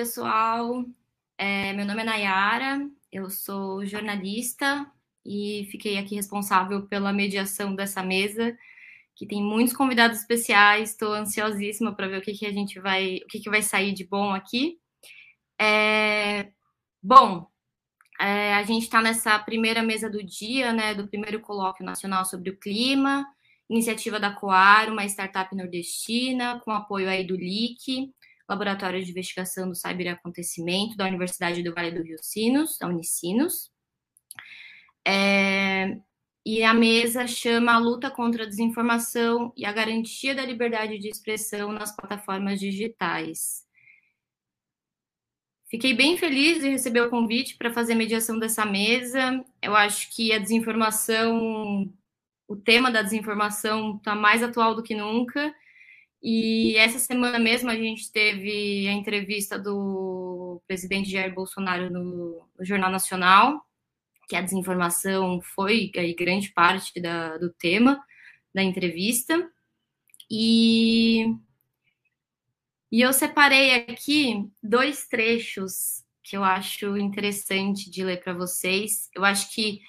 Pessoal. É, meu nome é Nayara, eu sou jornalista e fiquei aqui responsável pela mediação dessa mesa, que tem muitos convidados especiais. Estou ansiosíssima para ver o que, que a gente vai, o que, que vai sair de bom aqui. É, bom, é, a gente está nessa primeira mesa do dia, né, do primeiro colóquio nacional sobre o clima, iniciativa da Coar, uma startup nordestina, com apoio aí do LIC, Laboratório de Investigação do Cyberacontecimento da Universidade do Vale do Rio Sinos, da Unicinos. É, e a mesa chama a luta contra a desinformação e a garantia da liberdade de expressão nas plataformas digitais. Fiquei bem feliz de receber o convite para fazer mediação dessa mesa. Eu acho que a desinformação, o tema da desinformação está mais atual do que nunca. E essa semana mesmo a gente teve a entrevista do presidente Jair Bolsonaro no, no Jornal Nacional, que a desinformação foi aí, grande parte da, do tema da entrevista. E, e eu separei aqui dois trechos que eu acho interessante de ler para vocês. Eu acho que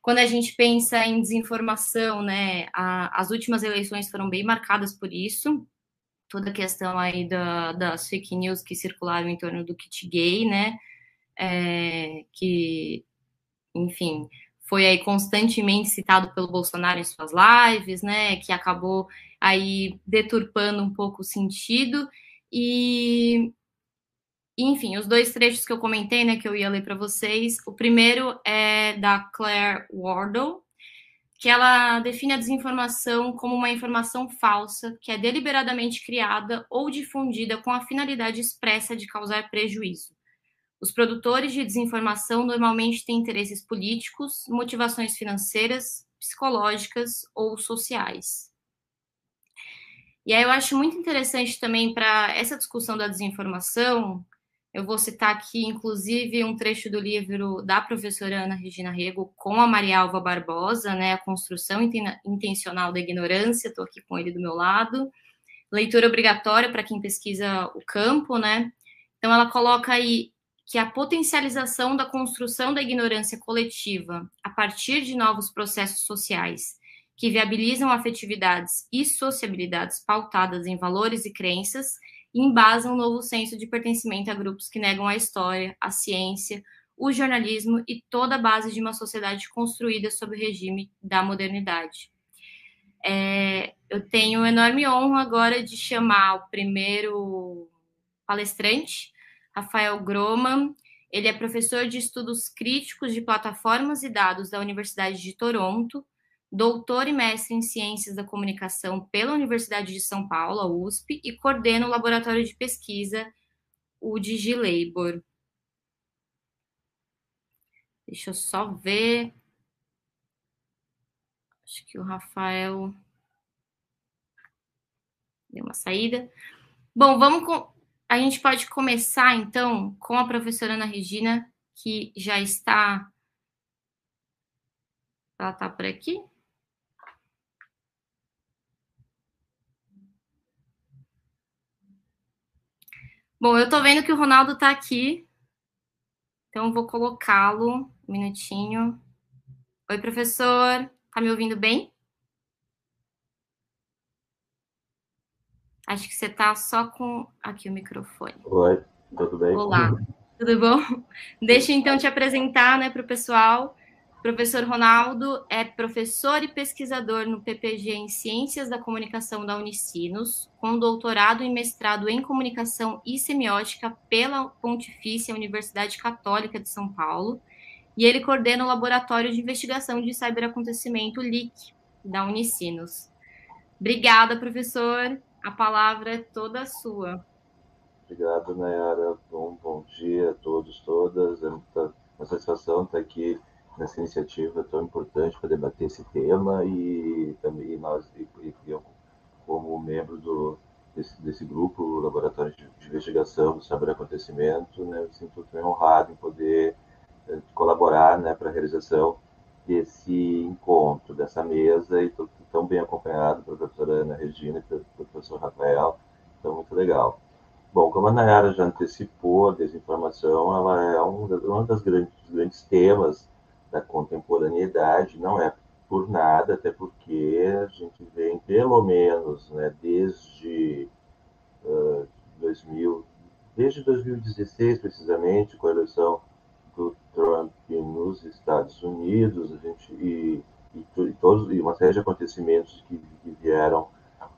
quando a gente pensa em desinformação, né, a, as últimas eleições foram bem marcadas por isso toda a questão aí da, das fake news que circularam em torno do kit gay, né? É, que, enfim, foi aí constantemente citado pelo Bolsonaro em suas lives, né? Que acabou aí deturpando um pouco o sentido e enfim, os dois trechos que eu comentei, né, que eu ia ler para vocês. O primeiro é da Claire Wardle, que ela define a desinformação como uma informação falsa que é deliberadamente criada ou difundida com a finalidade expressa de causar prejuízo. Os produtores de desinformação normalmente têm interesses políticos, motivações financeiras, psicológicas ou sociais. E aí eu acho muito interessante também para essa discussão da desinformação eu vou citar aqui, inclusive, um trecho do livro da professora Ana Regina Rego com a Maria Alva Barbosa, né, A Construção Intencional da Ignorância, estou aqui com ele do meu lado. Leitura obrigatória para quem pesquisa o campo, né? Então, ela coloca aí que a potencialização da construção da ignorância coletiva a partir de novos processos sociais que viabilizam afetividades e sociabilidades pautadas em valores e crenças e embasa um novo senso de pertencimento a grupos que negam a história, a ciência, o jornalismo e toda a base de uma sociedade construída sob o regime da modernidade. É, eu tenho enorme honra agora de chamar o primeiro palestrante, Rafael Groman. Ele é professor de estudos críticos de plataformas e dados da Universidade de Toronto, doutor e mestre em Ciências da Comunicação pela Universidade de São Paulo, a USP, e coordena o laboratório de pesquisa, o DigiLabor. Deixa eu só ver. Acho que o Rafael deu uma saída. Bom, vamos com... a gente pode começar então com a professora Ana Regina, que já está ela está por aqui? Bom, eu tô vendo que o Ronaldo tá aqui, então vou colocá-lo um minutinho. Oi, professor, tá me ouvindo bem? Acho que você tá só com aqui o microfone. Oi, tudo bem? Olá, tudo bom? Deixa então te apresentar, né, para o pessoal. Professor Ronaldo é professor e pesquisador no PPG em Ciências da Comunicação da Unicinos, com doutorado e mestrado em Comunicação e Semiótica pela Pontifícia Universidade Católica de São Paulo, e ele coordena o Laboratório de Investigação de Cyberacontecimento LIC da Unicinos. Obrigada, professor. A palavra é toda sua. Obrigado, Nayara. Bom, bom dia a todos, todas. É uma satisfação estar aqui nessa iniciativa tão importante para debater esse tema e também nós, e, eu, como membro do, desse, desse grupo, Laboratório de, de Investigação sobre Acontecimento, né, eu sinto também honrado em poder eh, colaborar né, para a realização desse encontro, dessa mesa, e estou tão bem acompanhado pela professora Ana Regina e pelo professor Rafael, então muito legal. Bom, como a Nayara já antecipou, a desinformação ela é um, um dos grandes, grandes temas da contemporaneidade, não é por nada, até porque a gente vem, pelo menos, né, desde uh, 2000, desde 2016, precisamente, com a eleição do Trump nos Estados Unidos, a gente e, e, e todos e uma série de acontecimentos que, que vieram,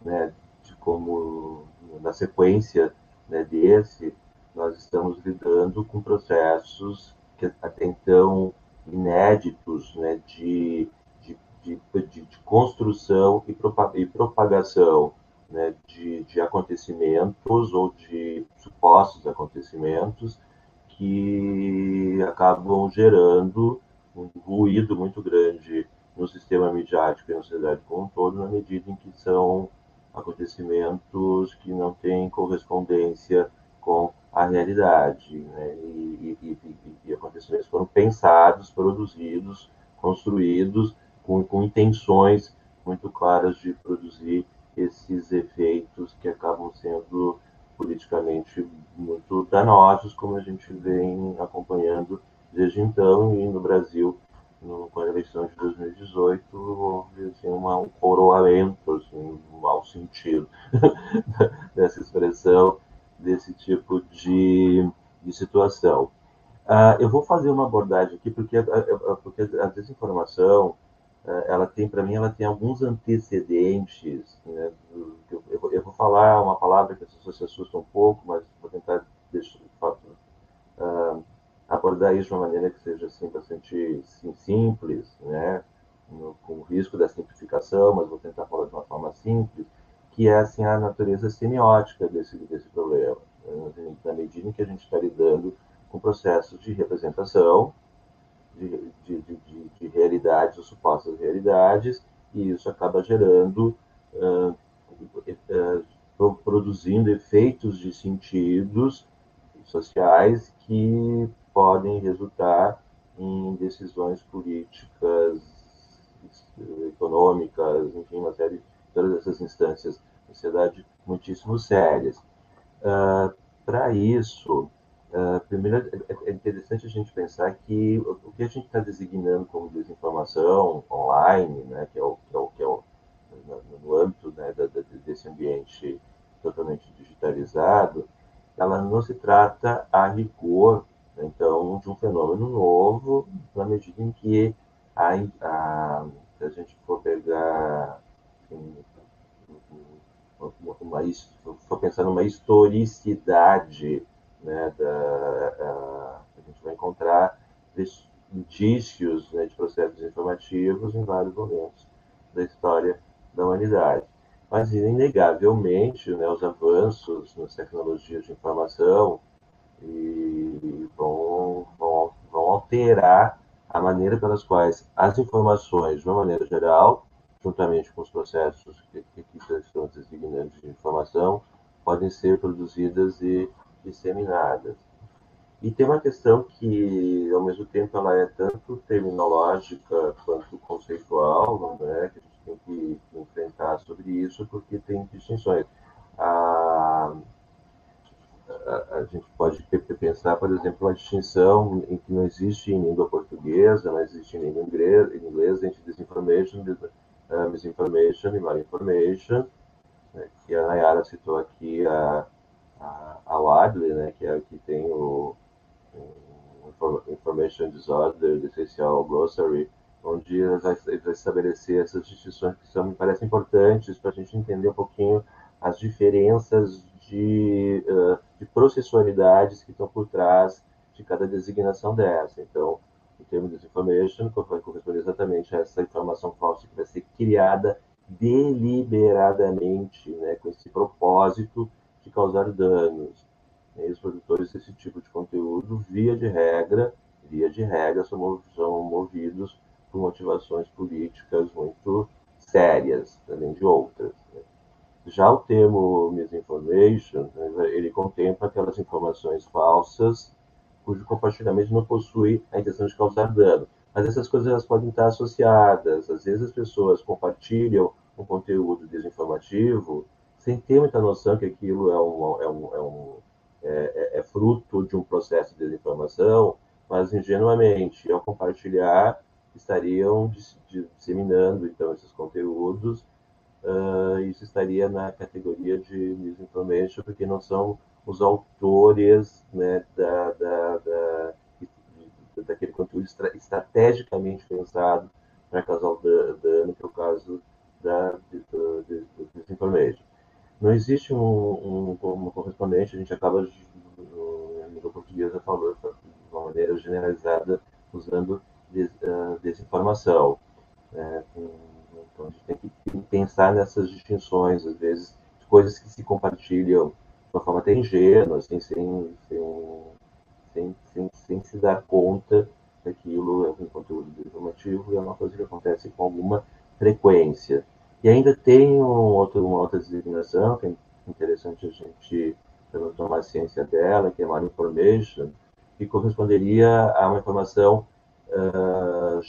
né, de como na sequência né, desse, nós estamos lidando com processos que até então inéditos, né, de, de, de, de construção e, e propagação né, de, de acontecimentos ou de supostos acontecimentos que acabam gerando um ruído muito grande no sistema midiático e na sociedade como um todo, na medida em que são acontecimentos que não têm correspondência com a realidade. Né? E, e, e, e, acontecimentos foram pensados, produzidos, construídos com, com intenções muito claras de produzir esses efeitos que acabam sendo politicamente muito danosos, como a gente vem acompanhando desde então, e no Brasil, no, com a eleição de 2018, houve assim, uma, um coroamento, assim, um mau sentido dessa expressão, desse tipo de, de situação. Uh, eu vou fazer uma abordagem aqui, porque, porque a desinformação, ela tem, para mim, ela tem alguns antecedentes. Né, eu, eu, eu, vou falar uma palavra que as pessoas se assustam um pouco, mas vou tentar deixar, uh, abordar isso de uma maneira que seja assim, bastante assim, simples, né, no, com o risco da simplificação, mas vou tentar falar de uma forma simples, que é assim a natureza semiótica desse, desse problema. Né? Na medida em que a gente está lidando com processos de representação, de, de, de, de realidades ou supostas realidades, e isso acaba gerando, uh, uh, produzindo efeitos de sentidos sociais que podem resultar em decisões políticas, econômicas, enfim, uma série de todas essas instâncias da sociedade muitíssimo sérias. Uh, Para isso, uh, primeiro é, é interessante a gente pensar que o que a gente está designando como desinformação online, né, que é o que é o, que é o no, no âmbito né, da, da, desse ambiente totalmente digitalizado, ela não se trata a rigor, né, então, de um fenômeno novo, na medida em que a, a, se a gente for pegar uma, uma, for pensar numa historicidade, né, da, a, a gente vai encontrar indícios né, de processos informativos em vários momentos da história da humanidade. Mas, inegavelmente, né, os avanços nas tecnologias de informação e vão, vão, vão alterar a maneira pelas quais as informações, de uma maneira geral, juntamente com os processos que, que estão designando de informação, podem ser produzidas e disseminadas. E tem uma questão que, ao mesmo tempo, ela é tanto terminológica quanto conceitual, né, que a gente tem que enfrentar sobre isso, porque tem distinções. A, a, a gente pode pensar, por exemplo, uma distinção em que não existe em língua portuguesa, não existe em língua inglesa, inglês entre disinformation, uh, misinformation e malinformation, né, que a Nayara citou aqui a, a, a Wadley, né, que é que tem o, o Information Disorder, the Essential Glossary, onde ele vai, vai estabelecer essas distinções que são, me parecem importantes para a gente entender um pouquinho as diferenças de, uh, de processualidades que estão por trás de cada designação dessa. Então, o termo disinformation vai corresponder exatamente a essa informação falsa que vai ser criada deliberadamente, né, com esse propósito de causar danos. E os produtores desse tipo de conteúdo, via de regra, via de regra, são, são movidos por motivações políticas muito sérias, além de outras. Né? Já o termo misinformation, né, ele contempla aquelas informações falsas cujo compartilhamento não possui a intenção de causar dano. Mas essas coisas elas podem estar associadas. Às vezes as pessoas compartilham um conteúdo desinformativo sem ter muita noção que aquilo é um, é um, é um, fruto de um processo de desinformação, mas ingenuamente, ao compartilhar, estariam disseminando então esses conteúdos. Uh, isso estaria na categoria de misinformation, porque não são os autores né, da, da, da, daquele conteúdo estrategicamente pensado para causar dano, que é o caso da desinformation. Não existe um, um, um, correspondente, a gente acaba, no nível português, falando de uma maneira generalizada, usando des, uh, desinformação. Né? Então, a gente tem que pensar nessas distinções, às vezes, coisas que se compartilham de uma forma até ingênua, assim, sem, sem, sem, sem, se dar conta que aquilo é um conteúdo informativo e é uma coisa que acontece com alguma frequência. E ainda tem um outro, uma outra designação, que é interessante a gente tomar ciência dela, que é malinformation, que corresponderia a uma informação uh,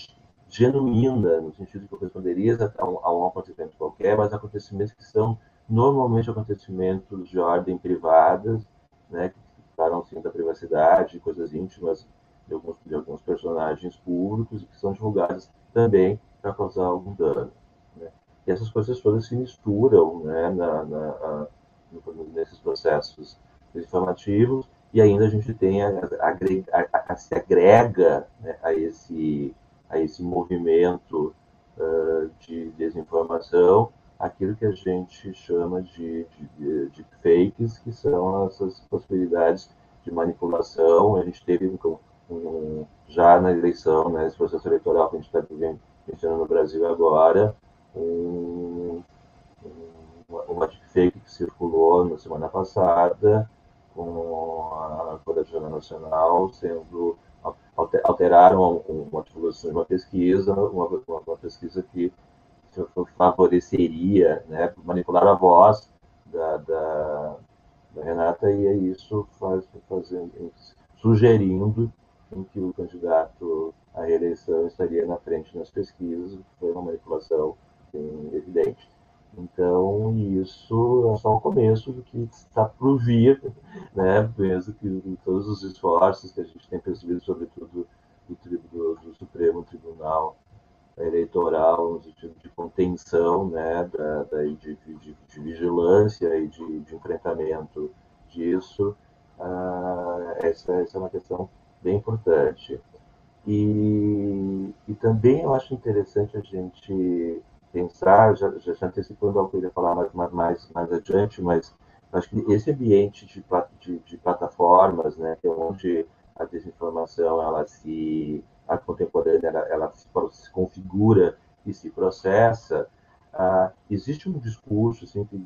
genuína, no sentido que corresponderia a um, a um acontecimento qualquer, mas acontecimentos que são normalmente acontecimentos de ordem privada, né, que tratam assim, da privacidade, coisas íntimas de alguns, de alguns personagens públicos que são divulgadas também para causar algum dano. Né? E essas coisas todas se misturam né, na, na, nesses processos informativos e ainda a gente tem a, a, a se agrega né, a, esse, a esse movimento uh, de desinformação aquilo que a gente chama de, de, de, fakes, que são essas possibilidades de manipulação. A gente teve um, um, já na eleição, né, nesse processo eleitoral que a gente está vivendo no Brasil agora, um, uma deepfake que circulou na semana passada, com a Colegiana Nacional sendo alteraram uma divulgação de uma pesquisa, uma, uma pesquisa que favoreceria, né, manipular a voz da, da, da Renata e isso faz, fazendo, sugerindo em que o candidato à reeleição estaria na frente nas pesquisas, foi uma manipulação evidente. Então, isso é só o começo do que está por vir, né? Penso que todos os esforços que a gente tem percebido, sobretudo do, do, do Supremo Tribunal Eleitoral, no sentido de contenção, né? Da, da de, de, de, vigilância e de, de enfrentamento disso, ah, essa, essa é uma questão bem importante. E, e também eu acho interessante a gente pensar, já, já antecipando algo que eu ia falar mais, mais, mais adiante, mas acho que esse ambiente de, de, de plataformas, né, é onde a desinformação ela se a contemporânea ela, ela se, se, configura e se processa, ah, existe um discurso assim que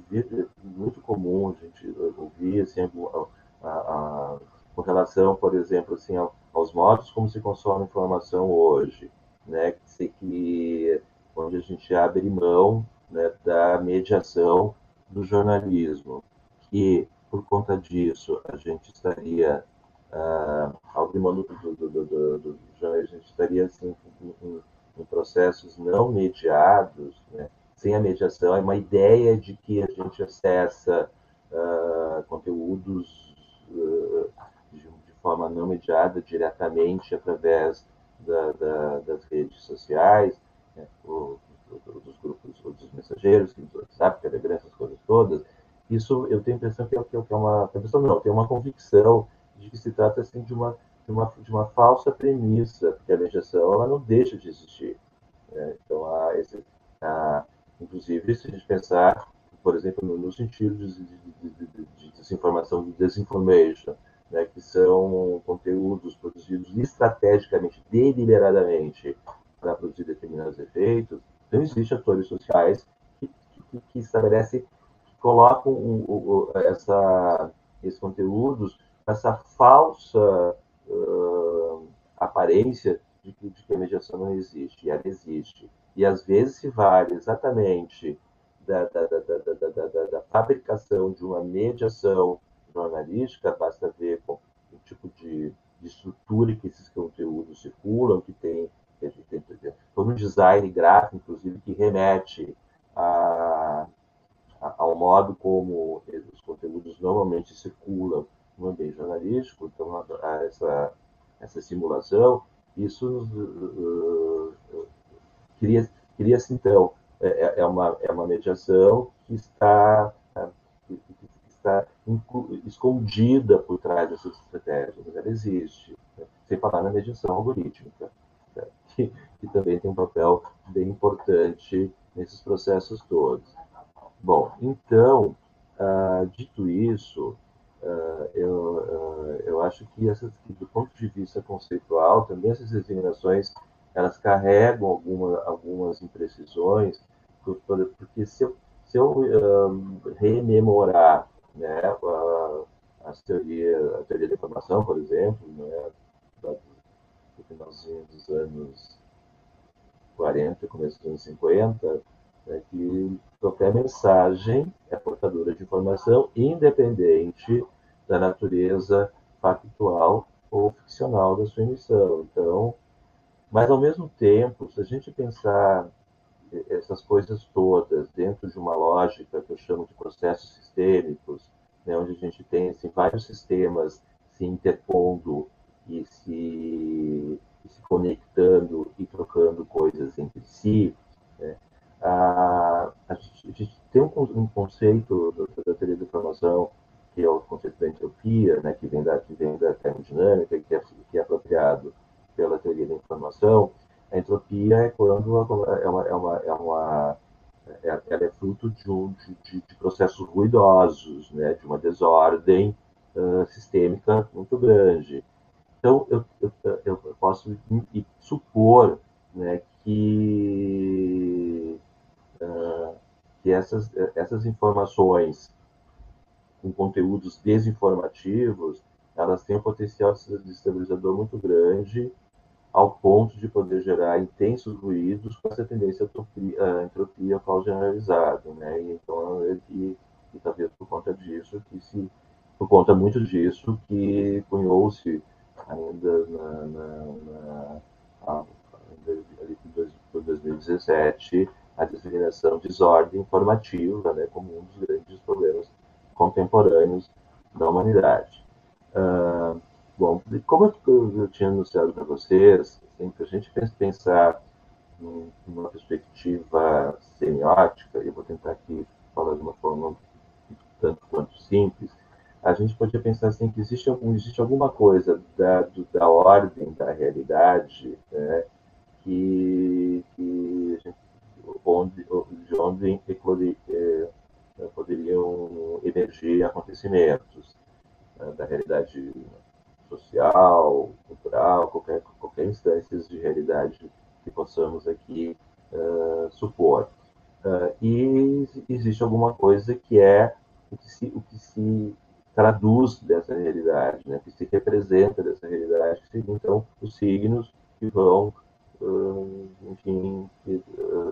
muito comum a gente ouvir assim, a, a, com relação, por exemplo, assim, aos modos como se consome informação hoje, né, que, que onde a gente abre mão né, da mediação do jornalismo, que por conta disso a gente estaria uh, abrindo mão do, do, do, do, a gente estaria assim, em, em processos não mediados, né, sem a mediação, é uma ideia de que a gente acessa uh, conteúdos uh, de, de, forma não mediada diretamente através da, da, das redes sociais, né, o, dos grupos dos mensageiros, do WhatsApp, Telegram, essas coisas todas, isso eu tenho a impressão que é, que é uma impressão não, tenho uma convicção de que se trata assim de uma de uma, de uma falsa premissa, porque a mediação ela não deixa de existir. Né? Então, há esse, há, inclusive, se a gente pensar, por exemplo, no, no sentido de, de, de, de, desinformação, de desinformation, né? que são conteúdos produzidos estrategicamente, deliberadamente, para produzir determinados efeitos, então existem atores sociais que, que, que estabelecem, que colocam um, essa, esses conteúdos, essa falsa uh, aparência de que, de que a mediação não existe, ela existe. E às vezes se vale exatamente da, da, da, da, fabricação de uma mediação jornalística, basta ver com o tipo de, de estrutura que esses conteúdos circulam, que tem todo um design gráfico, inclusive, que remete a, ao modo como os conteúdos normalmente circulam ambiente jornalístico, então a, essa, essa simulação, isso uh, cria, cria-se então, é, é, é, uma, é uma mediação que está, que está escondida por trás dessas estratégias, ela existe, né? sem falar na mediação algorítmica, né? que, que também tem um papel bem importante nesses processos todos. Bom, então, uh, dito isso, uh, eu, uh, eu acho essas, que, do ponto de vista conceitual, também essas designações elas carregam alguma, algumas imprecisões, porque se eu, se eu rememorar né, a, as teoria, a teoria da informação, por exemplo, né, do finalzinho dos anos 40, começo dos anos 50, né, que qualquer mensagem é portadora de informação independente da natureza factual ou ficcional da sua emissão. Então, mas ao mesmo tempo, se a gente pensar essas coisas todas dentro de uma lógica que eu chamo de processos sistêmicos, né, onde a gente tem assim, vários sistemas se interpondo e se, se conectando e trocando coisas entre si, né, a, a, gente, a, gente, tem um, um conceito da, teoria da informação que é o conceito da entropia, né, que vem da que vem da termodinâmica, que é, que é apropriado pela teoria da informação. A entropia é quando é uma, é uma, é uma é, ela é fruto de, um, de, de, processos ruidosos, né, de uma desordem uh, sistêmica muito grande. Então, eu, eu, eu posso supor né, que uh, que essas, essas informações com conteúdos desinformativos, elas têm um potencial de estabilizador muito grande, ao ponto de poder gerar intensos ruídos com essa tendência à entropia, à entropia generalizada, né? E, então, e, e talvez por conta disso, que se, por conta muito disso, que cunhou-se ainda na, na, na, na ali em 2017 a designação de desordem informativa né, como um dos grandes problemas contemporâneos da humanidade. Uh, bom, como eu tinha anunciado para vocês, assim, a gente pensar numa perspectiva semiótica, e eu vou tentar aqui falar de uma forma tanto quanto simples, a gente pode pensar assim que existe, algum, existe alguma coisa da, do, da ordem da realidade né, que, que gente onde, de onde eh, poderiam emergir acontecimentos né, da realidade social, cultural, qualquer, qualquer instância de realidade que possamos aqui uh, supor. Uh, e existe alguma coisa que é o que se, o que se traduz dessa realidade, né, que se representa dessa realidade, que seriam, então, os signos que vão enfim,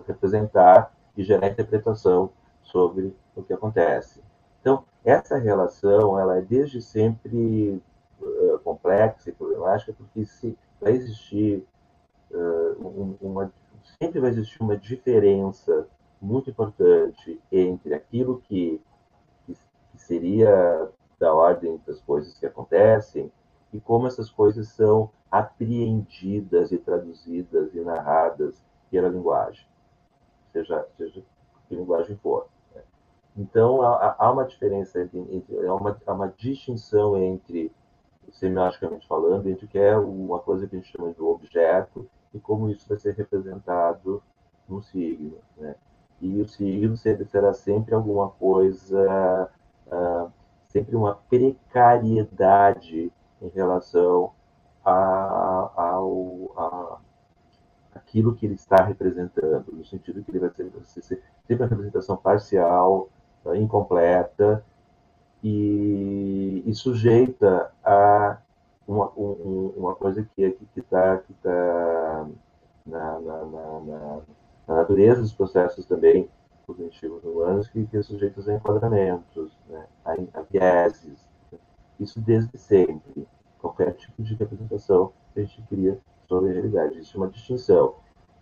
representar e gerar interpretação sobre o que acontece. Então, essa relação, ela é desde sempre uh, complexa e problemática, porque se vai existir uh, uma, sempre vai existir uma diferença muito importante entre aquilo que, que, que seria da ordem das coisas que acontecem e como essas coisas são apreendidas e traduzidas e narradas pela linguagem, seja, seja que linguagem for. Então, há, há, uma diferença, entre, entre, há, uma, há uma distinção entre, semiologicamente falando, entre o que é uma coisa que a gente chama de objeto e como isso vai ser representado no signo. Né? E o signo será sempre alguma coisa, uh, sempre uma precariedade em relação a, ao, a, aquilo que ele está representando, no sentido que ele vai ser, sempre uma representação parcial, incompleta e, e, sujeita a uma, um, uma coisa que está que tá, que tá na, na, na, na, natureza dos processos também cognitivos humanos, que, que é sujeitos a enquadramentos, né, a, a vieses, isso desde sempre qualquer tipo de representação que a gente cria sobre a realidade. Existe uma distinção.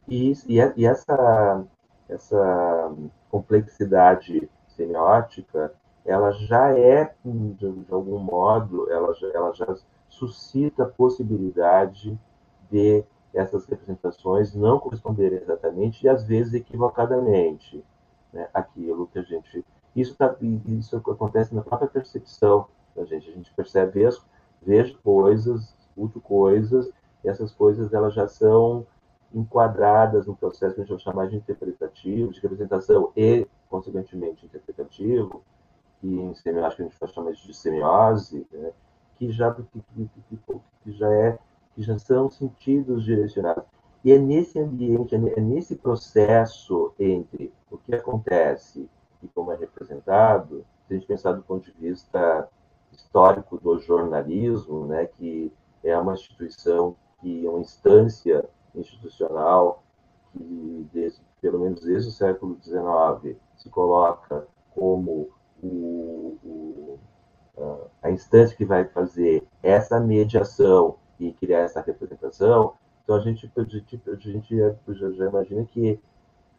E, e, e essa, essa complexidade semiótica, ela já é, de, de algum modo, ela já, ela já suscita a possibilidade de essas representações não corresponderem exatamente e às vezes equivocadamente né, aquilo que a gente isso tá, isso acontece na própria percepção da gente. A gente percebe vejo coisas escuto coisas e essas coisas elas já são enquadradas no processo que a gente vai chamar de interpretativo de representação e consequentemente interpretativo que em semiótica a gente vai chamar de semiose né, que já que, que, que já é que já são sentidos direcionados. E é nesse ambiente, é nesse processo entre o que acontece e como é representado, se a gente pensar do ponto de vista histórico do jornalismo, né, que é uma instituição é uma instância institucional que desde, pelo menos desde o século XIX se coloca como o, o, a instância que vai fazer essa mediação e criar essa representação, então a gente, a gente, a gente já, já imagina que,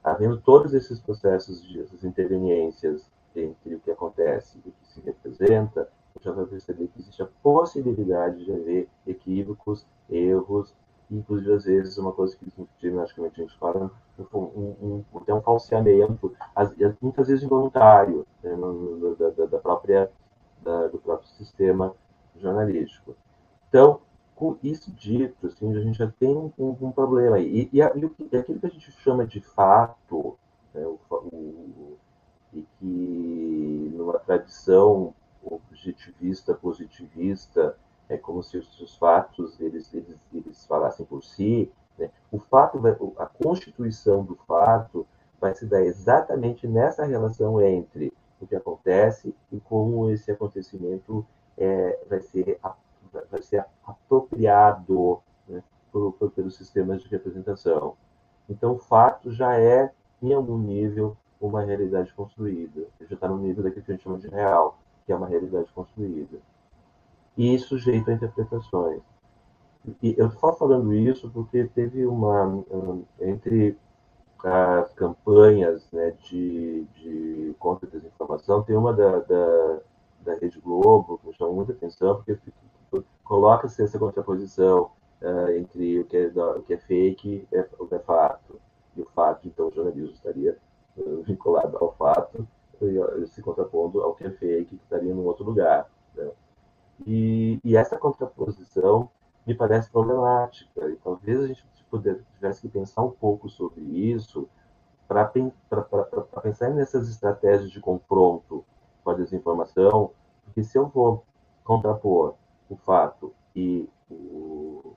havendo todos esses processos, de, essas interveniências entre o que acontece e o que se representa, já vai perceber que existe a possibilidade de haver equívocos, erros, inclusive às vezes uma coisa que ginasticamente a gente fala, um, um, até um falseamento, muitas vezes involuntário, né, da, da, própria, da, do próprio sistema jornalístico. Então, com isso dito, assim, a gente já tem um, um problema. E, e, e, aquilo que a gente chama de fato, né, o, o, e que numa tradição objetivista, positivista, é como se os, os fatos eles, eles, eles falassem por si. Né? O fato, vai, a constituição do fato vai se dar exatamente nessa relação entre o que acontece e como esse acontecimento é, vai ser vai ser apropriado né, por, por, pelos sistemas de representação. Então, o fato já é, em algum nível, uma realidade construída. Ele já está no nível daquilo que a gente chama de real, que é uma realidade construída. E sujeito a interpretações. E eu estou falando isso porque teve uma. Entre as campanhas né, de, de contra a desinformação, tem uma da, da, da Rede Globo que me chamou muita atenção, porque coloca-se essa contraposição uh, entre o que, é, o que é fake e o que é fato. E o fato, então, o jornalismo estaria uh, vinculado ao fato, e, se contrapondo ao que é fake, que estaria em outro lugar. Né? E, e, essa contraposição me parece problemática, e talvez a gente tivesse que pensar um pouco sobre isso para pensar nessas estratégias de confronto com a desinformação, porque se eu vou contrapor o fato e o,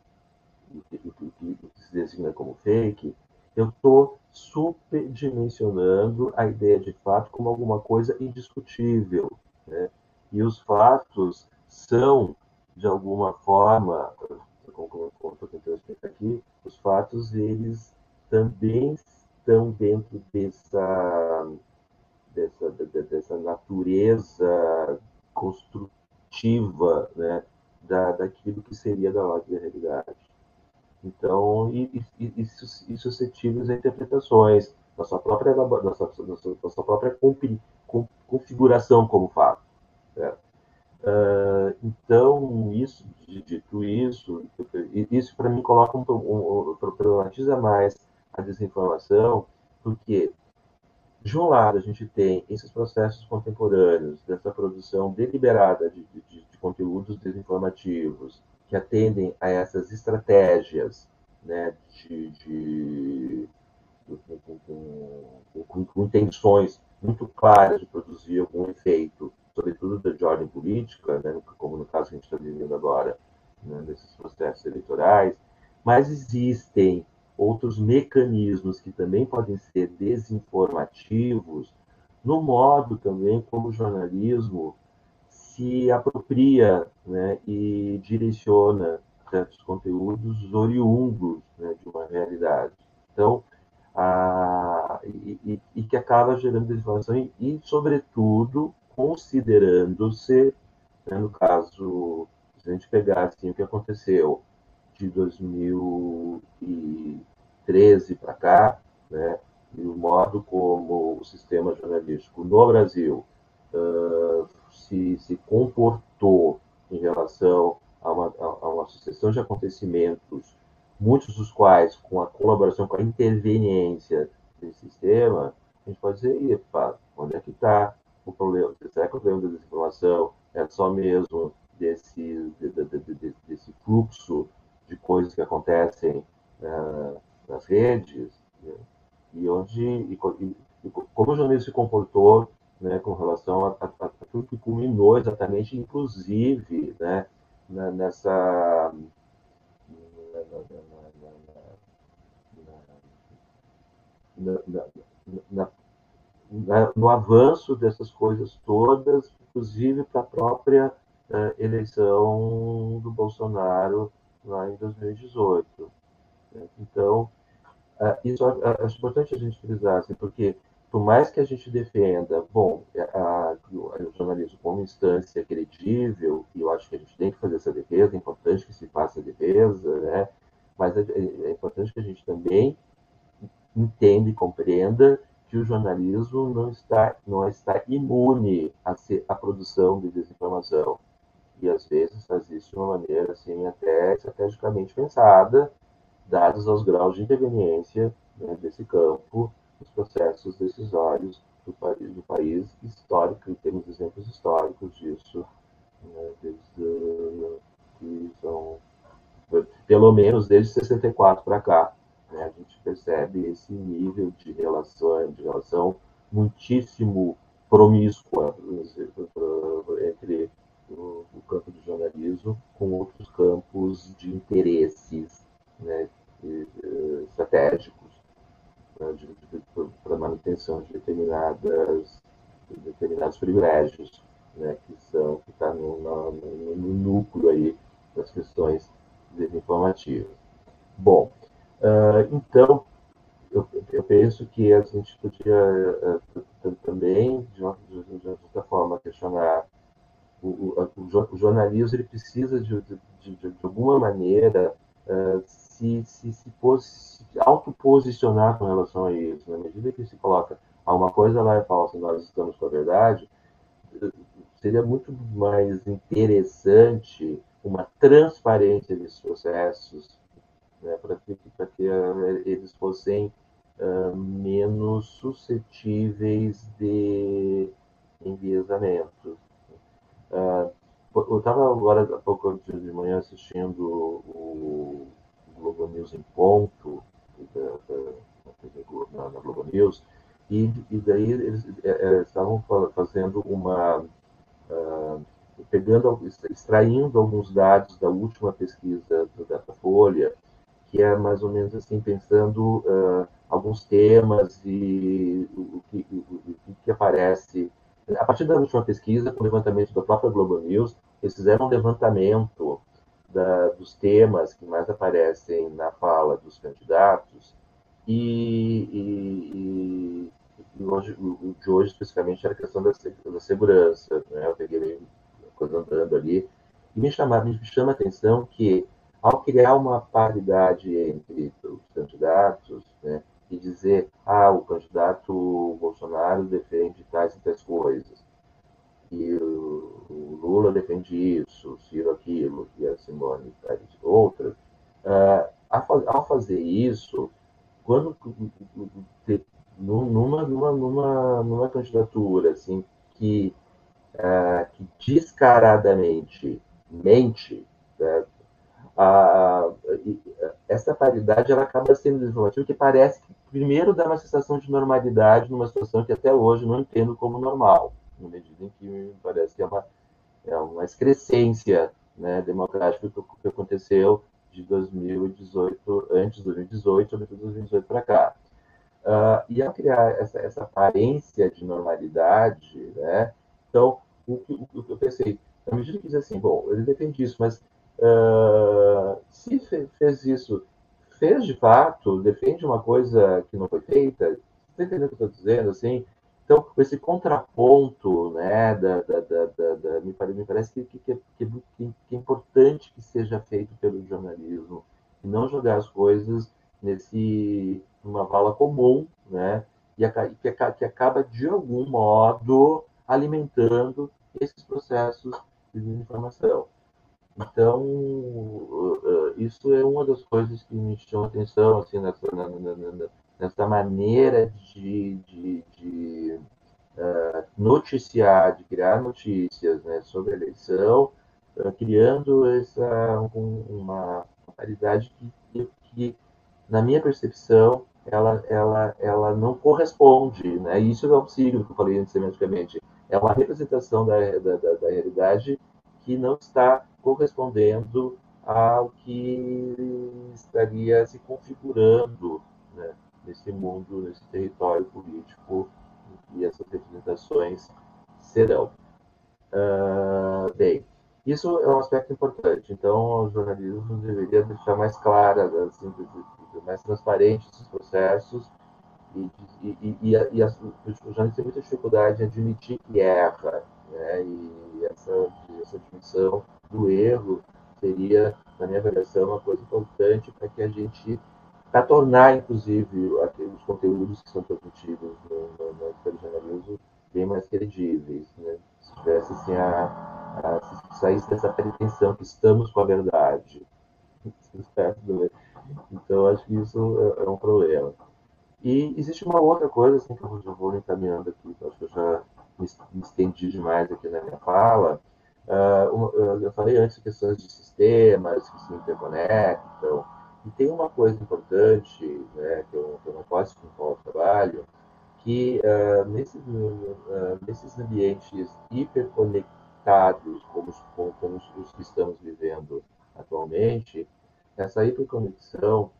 que se designa como fake, eu estou superdimensionando a ideia de fato como alguma coisa indiscutível. Né? E os fatos são, de alguma forma, como estou tentando explicar aqui, os fatos, eles também estão dentro dessa, dessa, dessa natureza construtiva, né? da, daquilo que seria da ordem da realidade. Então, e, e, e, suscetíveis a interpretações sua própria, sua, da sua própria configuração como fato. Uh, então, isso, dito isso, isso para mim coloca um, um, um, problematiza mais a desinformação, porque de um lado a gente tem esses processos contemporâneos dessa produção deliberada de, de, de conteúdos desinformativos que atendem a essas estratégias né, de, de com, com, com, com, intenções muito claras de produzir algum efeito, sobretudo de ordem política, né, como no caso que a gente está vivendo agora, né, nesses processos eleitorais, mas existem outros mecanismos que também podem ser desinformativos no modo também como o jornalismo se apropria né, e direciona certos conteúdos oriundos né, de uma realidade. Então, a, e, e, que acaba gerando desinformação e, e sobretudo, considerando-se, né, no caso, se a gente pegar assim, o que aconteceu de 2013 para cá, né, e o modo como o sistema jornalístico no Brasil uh, se, se comportou em relação a uma, a uma sucessão de acontecimentos, muitos dos quais com a colaboração, com a interveniência desse sistema, a gente pode dizer, epa, onde é que está o problema? Será que o problema da desinformação é só mesmo desse, de, de, de, desse fluxo de coisas que acontecem uh, nas redes? Né? E onde e, e, como o jornalismo se comportou né, com relação a, a, a, tudo que culminou exatamente, inclusive, né, na, nessa na, na, no avanço dessas coisas todas, inclusive para a própria uh, eleição do Bolsonaro lá em 2018. Então, uh, isso acho importante a gente frisar, assim, porque por mais que a gente defenda, bom, a, o jornalismo como instância credível, e eu acho que a gente tem que fazer essa defesa, é importante que se faça a defesa, né? mas é, é importante que a gente também entenda e compreenda que o jornalismo não está, não está imune à, à produção de desinformação. E às vezes faz isso de uma maneira assim, até estrategicamente pensada, dados os graus de interveniência né, desse campo os processos decisórios do país, do país histórico, e temos exemplos históricos disso, né, desde que são, pelo menos desde 64 para cá. Né, a gente percebe esse nível de relação, de relação muitíssimo promíscua entre o, campo do jornalismo com outros campos de interesses né, estratégicos né, para manutenção de determinadas, determinados privilégios, né, que são que está no, no, no, núcleo aí das questões desinformativas. Bom, uh, então eu, eu, penso que a gente podia uh, também, de uma, de uma certa forma, questionar o, o, o, jornalismo ele precisa de, de, de, de alguma maneira uh, se, se, se, se autoposicionar com relação a isso. Na medida que se coloca alguma coisa lá é falsa nós estamos com a verdade, seria muito mais interessante uma transparência desses processos, né, para que, que uh, eles fossem uh, menos suscetíveis de enviesamento. Uh, eu estava agora há pouco de manhã assistindo o Globo News em ponto, da, da, na, na, Globo News, e, e daí eles é, estavam fazendo uma. Uh, pegando, extraindo alguns dados da última pesquisa do Datafolha, que é mais ou menos assim, pensando uh, alguns temas e o que, o, que aparece. A partir da última pesquisa, com o levantamento da própria Globo News, eles fizeram um levantamento da, dos temas que mais aparecem na fala dos candidatos, e, e, e hoje, o de hoje especificamente era a questão da, da segurança. Né? Eu peguei a coisa andando ali, e me chama, me chama a atenção que, ao criar uma paridade entre os candidatos, né, e dizer, ah, o candidato Bolsonaro defende tais e tais coisas, e o, Lula defende isso, o Ciro aquilo, e a Simone de outras, uh, ao fazer isso, quando numa, numa, numa, numa candidatura assim, que, uh, que descaradamente mente, né, a, essa paridade ela acaba sendo desinformativa, que parece que primeiro dá uma sensação de normalidade numa situação que até hoje não entendo como normal na medida em que me parece que é uma, é uma excrescência né, democrática que, que aconteceu de 2018, antes de 2018, sobretudo 2018 para cá. Uh, e ao criar essa, essa aparência de normalidade, né, então, o, que eu pensei, na medida que diz assim, bom, ele defende isso, mas uh, se fez isso, fez de fato, defende uma coisa que não foi feita, você está entendendo o que eu estou dizendo, assim, então, esse contraponto, né, da, da, da, da me, parece, me parece que, que, que, que, é importante que seja feito pelo jornalismo, e não jogar as coisas nesse numa vala comum, né, e que, que acaba de algum modo alimentando esses processos de desinformação. Então, isso é uma das coisas que me chama atenção assim, nessa, nessa maneira de, de, de uh, noticiar, de criar notícias né, sobre a eleição, uh, criando essa, um, uma realidade que, que, na minha percepção, ela, ela, ela não corresponde. Né? Isso é um signo que eu falei anteriormente. É uma representação da, da, da, da realidade que não está correspondendo ao que estaria se configurando né, nesse mundo, nesse território político e essas representações serão. Uh, bem, isso é um aspecto importante. Então, o jornalismo deveria deixar mais clara, assim, mais transparente esses processos e, e, e, e o tem muita dificuldade em admitir que erra, né? E essa, essa admissão do erro seria, na minha avaliação, uma coisa importante para que a gente para tornar, inclusive, os conteúdos que são transmitidos no, no, no jornalismo bem mais credíveis, né? Se tivesse assim, a, a, se saísse dessa pretensão que estamos com a verdade. Então, acho que isso é, é um problema. E existe uma outra coisa, assim, que eu vou encaminhando aqui, acho que eu já me estendi demais aqui na minha fala. Uh, eu falei antes questões de sistemas que se interconectam, e tem uma coisa importante, né, que, eu, que eu não posso contar o trabalho, que uh, nesse, uh, nesses ambientes hiperconectados, como, como, como os que estamos vivendo atualmente, essa hiperconexão,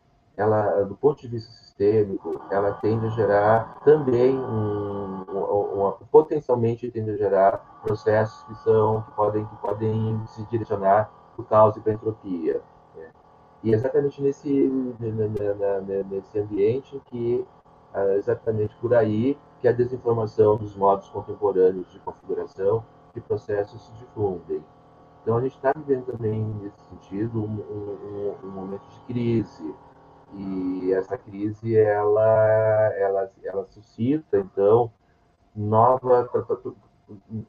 ela, do ponto de vista sistêmico, ela tende a gerar também um, um, um, potencialmente tende a gerar processos que são que podem que podem se direcionar para o caos e para a entropia. E exatamente nesse, nesse ambiente que, ah, exatamente por aí, que a desinformação dos modos contemporâneos de configuração de processos se difundem. Então, a gente está vivendo também, nesse sentido, um, um, um, momento de crise. E essa crise, ela, ela, ela suscita, então, nova...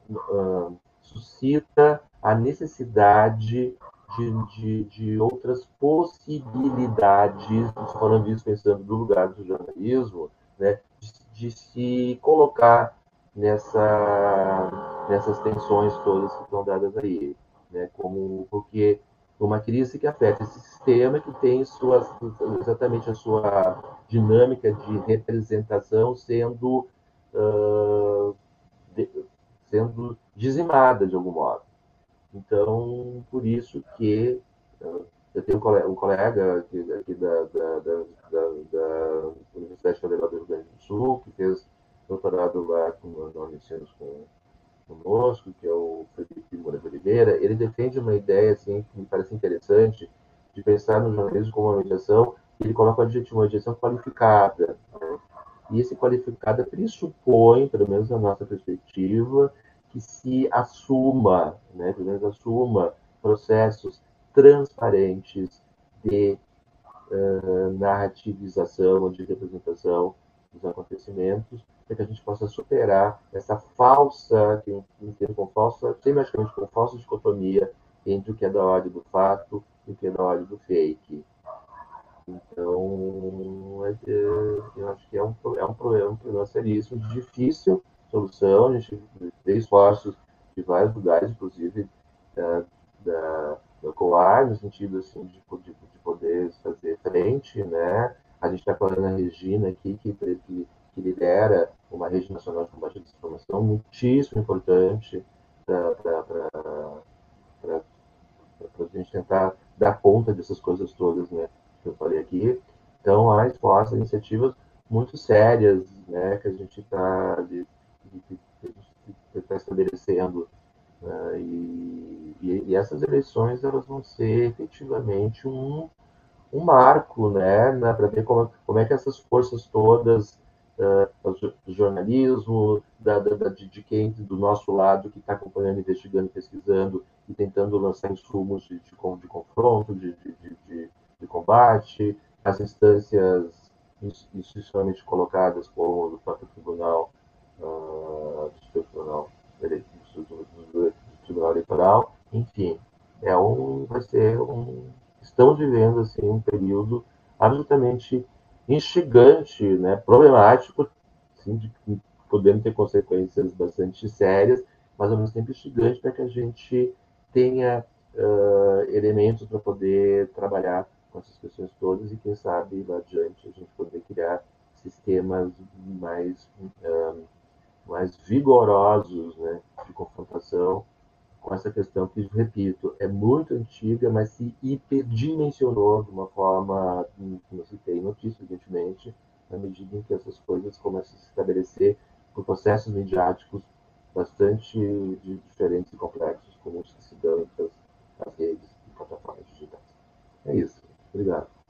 Uh, suscita a necessidade de, de, de outras possibilidades, falando isso pensando no lugar do jornalismo, né, de, de se colocar nessa, nessas tensões todas que estão dadas aí, né, como porque uma crise que afeta esse sistema que tem suas, exatamente a sua dinâmica de representação sendo uh, de, sendo dizimada de algum modo. Então, por isso que uh, eu tenho um colega, um colega aqui, aqui da, da, da, da, Universidade Federal do Rio Grande do Sul, que fez doutorado lá com, na Unicinos com, conosco, que é o Felipe Moura Oliveira. Ele defende uma ideia assim, que me parece interessante, de pensar no jornalismo como uma mediação, ele coloca o adjetivo, uma mediação qualificada. Né? E esse qualificada pressupõe, pelo menos na nossa perspectiva, que se assuma, né, pelo menos assuma processos transparentes de uh, narrativização ou de representação dos acontecimentos, para que a gente possa superar essa falsa, que eu entendo como falsa, semiologicamente como falsa dicotomia entre o que é da ordem do fato e o que é da ordem do fake. Então, é, eu acho que é um, é um problema, um problema seríssimo, difícil solução. A gente fez esforços de vários lugares, inclusive da, da, da COAR, no sentido assim, de, de, de poder fazer frente. Né? A gente está falando a Regina aqui, que, que, que lidera uma rede nacional de combate à desinformação, muitíssimo importante para a gente tentar dar conta dessas coisas todas né, que eu falei aqui. Então, há esforços, iniciativas muito sérias né, que a gente está está estabelecendo. Né? E, e, e, essas eleições elas vão ser efetivamente um, um marco né, né para ver como, como é que essas forças todas do jornalismo, da, da, de, de, quem do nosso lado que está acompanhando, investigando, pesquisando e tentando lançar insumos de, de, de confronto, de, de, de, combate, as instâncias institucionalmente colocadas como o próprio tribunal uh, eleitoral, enfim, é um, vai ser um, estamos vivendo assim um período absolutamente instigante, né, problemático, assim, de podemos ter consequências bastante sérias, mas ao mesmo tempo instigante para que a gente tenha uh, elementos para poder trabalhar com essas questões todas e quem sabe lá adiante a gente poder criar sistemas mais uh, mais vigorosos, né, de confrontação com essa questão que, repito, é muito antiga, mas se hiperdimensionou de uma forma, que não citei notícia, evidentemente, na medida em que essas coisas começam a se estabelecer por processos midiáticos bastante diferentes e complexos, como os que se dão entre as, as redes e plataformas digitais. É isso. Obrigado.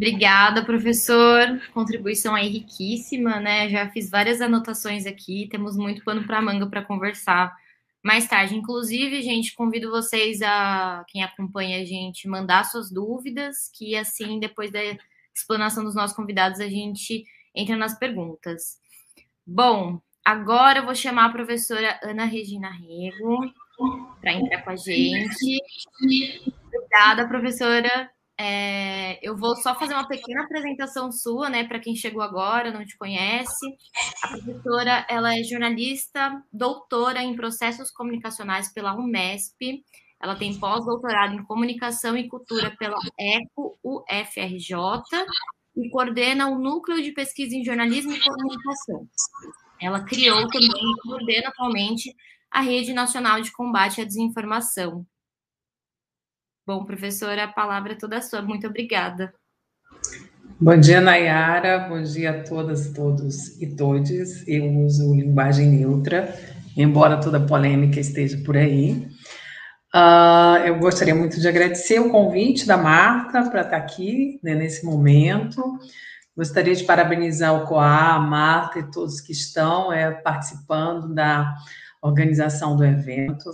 Obrigada, professor. Contribuição aí riquíssima, né? Já fiz várias anotações aqui, temos muito pano para manga para conversar mais tarde. Inclusive, gente, convido vocês a quem acompanha a gente mandar suas dúvidas, que assim, depois da explanação dos nossos convidados, a gente entra nas perguntas. Bom, agora eu vou chamar a professora Ana Regina Rego para entrar com a gente. Obrigada, professora. É, eu vou só fazer uma pequena apresentação sua, né, para quem chegou agora, não te conhece. A professora, ela é jornalista, doutora em processos comunicacionais pela Unesp. Ela tem pós-doutorado em comunicação e cultura pela ECO UFRJ e coordena o núcleo de pesquisa em jornalismo e comunicação. Ela criou também coordena atualmente a Rede Nacional de Combate à Desinformação, Bom, professora, a palavra é toda sua. Muito obrigada. Bom dia, Nayara. Bom dia a todas, todos e todes. Eu uso linguagem neutra, embora toda polêmica esteja por aí. Uh, eu gostaria muito de agradecer o convite da Marta para estar aqui né, nesse momento. Gostaria de parabenizar o COA, a Marta e todos que estão é, participando da organização do evento.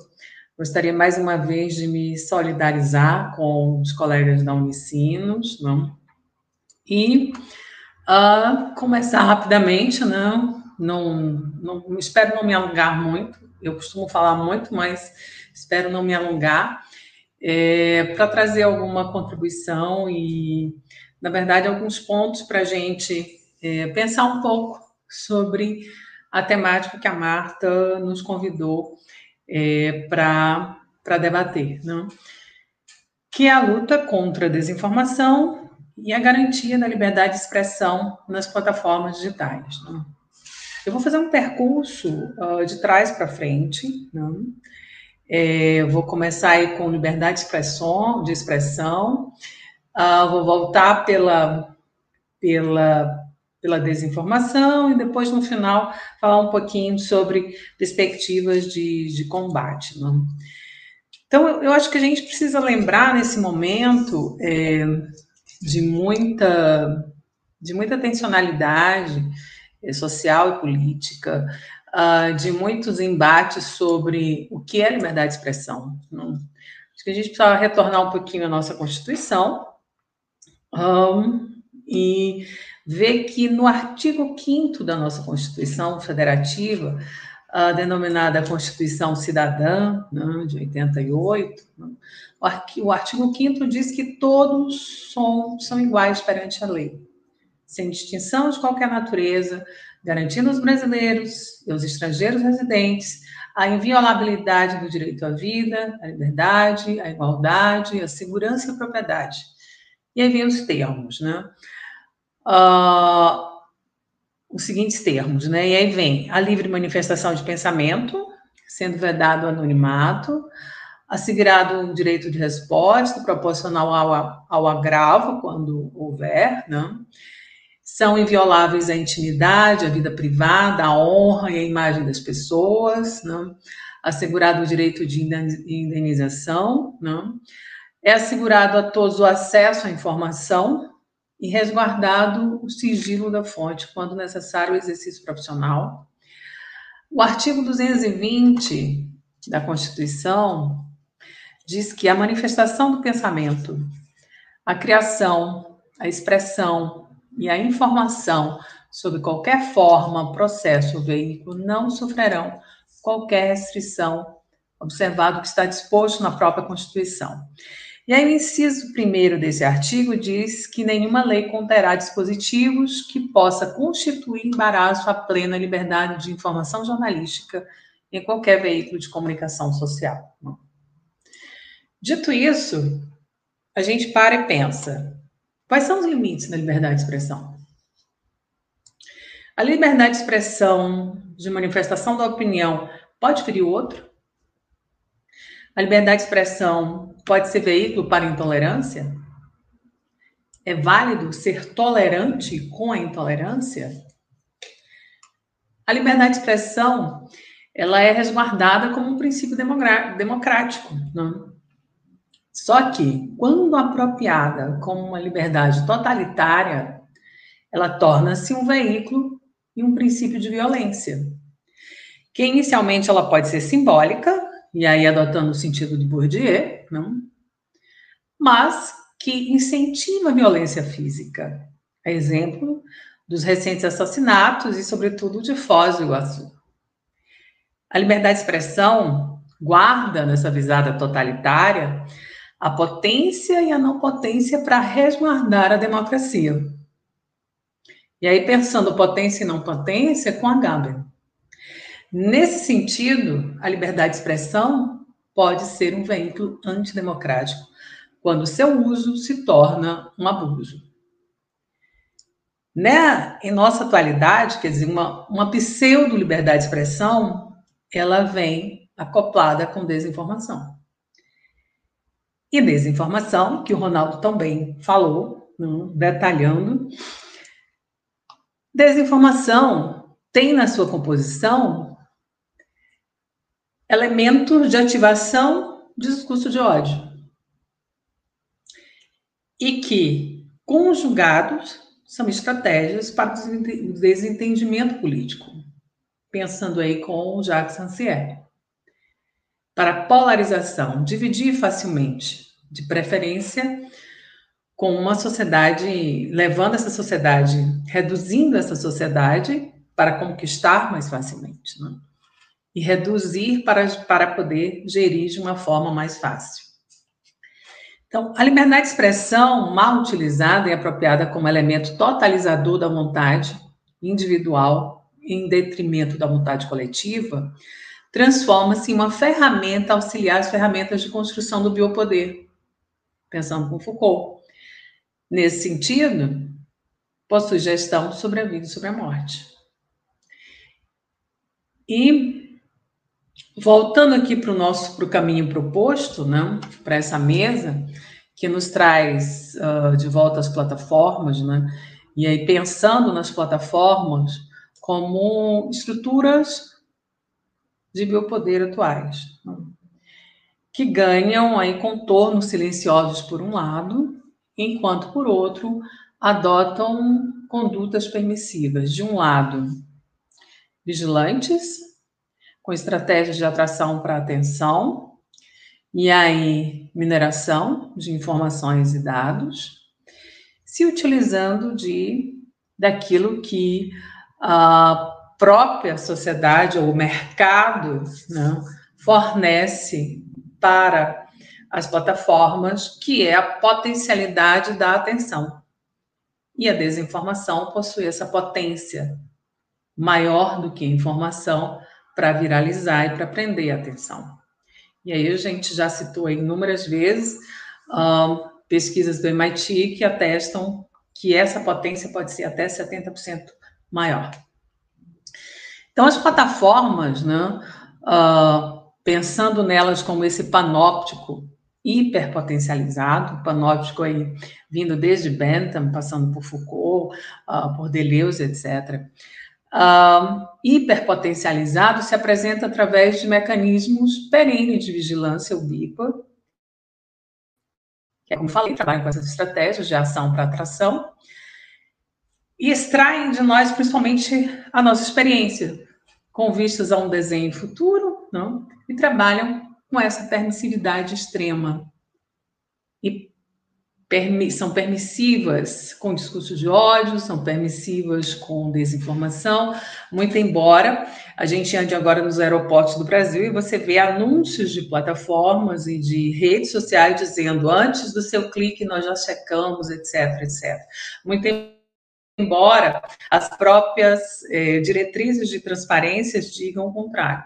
Gostaria mais uma vez de me solidarizar com os colegas da Unicinos, não? e uh, começar rapidamente, não, não, não, espero não me alongar muito, eu costumo falar muito, mas espero não me alongar, é, para trazer alguma contribuição e, na verdade, alguns pontos para a gente é, pensar um pouco sobre a temática que a Marta nos convidou é, para debater, não? que é a luta contra a desinformação e a garantia da liberdade de expressão nas plataformas digitais. Não? Eu vou fazer um percurso uh, de trás para frente. Não? É, vou começar aí com liberdade de expressão, de expressão. Uh, vou voltar pela, pela pela desinformação e depois, no final, falar um pouquinho sobre perspectivas de, de combate. Não? Então, eu, acho que a gente precisa lembrar nesse momento é, de muita de muita tensionalidade é, social e política, uh, de muitos embates sobre o que é liberdade de expressão. Não? Acho que a gente precisa retornar um pouquinho à nossa Constituição um, e vê que no artigo 5 da nossa Constituição Federativa, a denominada Constituição Cidadã, né, de 88, né, o artigo 5 diz que todos são, são iguais perante a lei, sem distinção de qualquer natureza, garantindo aos brasileiros e aos estrangeiros residentes a inviolabilidade do direito à vida, à liberdade, à igualdade, à segurança e à propriedade. E aí vem os termos, né? Uh, os seguintes termos, né? E aí vem a livre manifestação de pensamento, sendo vedado o anonimato, assegurado o direito de resposta proporcional ao, ao agravo, quando houver, né? São invioláveis a intimidade, a vida privada, a honra e a imagem das pessoas, né? assegurado o direito de indenização, né? é assegurado a todos o acesso à informação, e resguardado o sigilo da fonte, quando necessário o exercício profissional. O artigo 220 da Constituição diz que a manifestação do pensamento, a criação, a expressão e a informação sob qualquer forma, processo ou veículo não sofrerão qualquer restrição, observado o que está disposto na própria Constituição. E aí, o inciso primeiro desse artigo diz que nenhuma lei conterá dispositivos que possa constituir embaraço à plena liberdade de informação jornalística em qualquer veículo de comunicação social. Dito isso, a gente para e pensa: quais são os limites da liberdade de expressão? A liberdade de expressão, de manifestação da opinião, pode ferir o outro? A liberdade de expressão pode ser veículo para intolerância? É válido ser tolerante com a intolerância? A liberdade de expressão, ela é resguardada como um princípio democrático, não? Só que, quando apropriada como uma liberdade totalitária, ela torna-se um veículo e um princípio de violência. Que inicialmente ela pode ser simbólica, e aí adotando o sentido de Bourdieu, não? mas que incentiva a violência física. É exemplo dos recentes assassinatos e, sobretudo, de Foz do Iguaçu. A liberdade de expressão guarda, nessa visada totalitária, a potência e a não potência para resguardar a democracia. E aí, pensando potência e não potência, com a Gaber. Nesse sentido, a liberdade de expressão pode ser um veículo antidemocrático, quando seu uso se torna um abuso. Né? Em nossa atualidade, quer dizer, uma, uma pseudo-liberdade de expressão, ela vem acoplada com desinformação. E desinformação, que o Ronaldo também falou, detalhando, desinformação tem na sua composição elementos de ativação de discurso de ódio. E que, conjugados, são estratégias para o desentendimento político. Pensando aí com o Jacques Rancière. Para polarização, dividir facilmente, de preferência com uma sociedade, levando essa sociedade, reduzindo essa sociedade para conquistar mais facilmente. Né? E reduzir para, para poder gerir de uma forma mais fácil. Então, a liberdade de expressão, mal utilizada e apropriada como elemento totalizador da vontade individual em detrimento da vontade coletiva, transforma-se em uma ferramenta auxiliar as ferramentas de construção do biopoder, pensando com Foucault. Nesse sentido, possui gestão sobre a vida e sobre a morte. E Voltando aqui para o nosso pro caminho proposto, né, para essa mesa, que nos traz uh, de volta às plataformas, né, e aí pensando nas plataformas como estruturas de biopoder atuais, né, que ganham aí contornos silenciosos por um lado, enquanto por outro adotam condutas permissivas. De um lado, vigilantes, com estratégias de atração para atenção, e aí mineração de informações e dados, se utilizando de daquilo que a própria sociedade ou o mercado né, fornece para as plataformas, que é a potencialidade da atenção. E a desinformação possui essa potência maior do que a informação, para viralizar e para prender a atenção. E aí a gente já citou inúmeras vezes uh, pesquisas do MIT que atestam que essa potência pode ser até 70% maior. Então, as plataformas, né, uh, pensando nelas como esse panóptico hiperpotencializado, panóptico aí vindo desde Bentham, passando por Foucault, uh, por Deleuze, etc., uh, hiperpotencializado se apresenta através de mecanismos perenes de vigilância, BIPA, que é como falei, trabalham com essas estratégias de ação para atração, e extraem de nós principalmente a nossa experiência, com vistas a um desenho futuro, não? e trabalham com essa permissividade extrema. E são permissivas com discurso de ódio, são permissivas com desinformação, muito embora a gente ande agora nos aeroportos do Brasil e você vê anúncios de plataformas e de redes sociais dizendo antes do seu clique nós já checamos, etc, etc. Muito embora as próprias eh, diretrizes de transparência digam o contrário.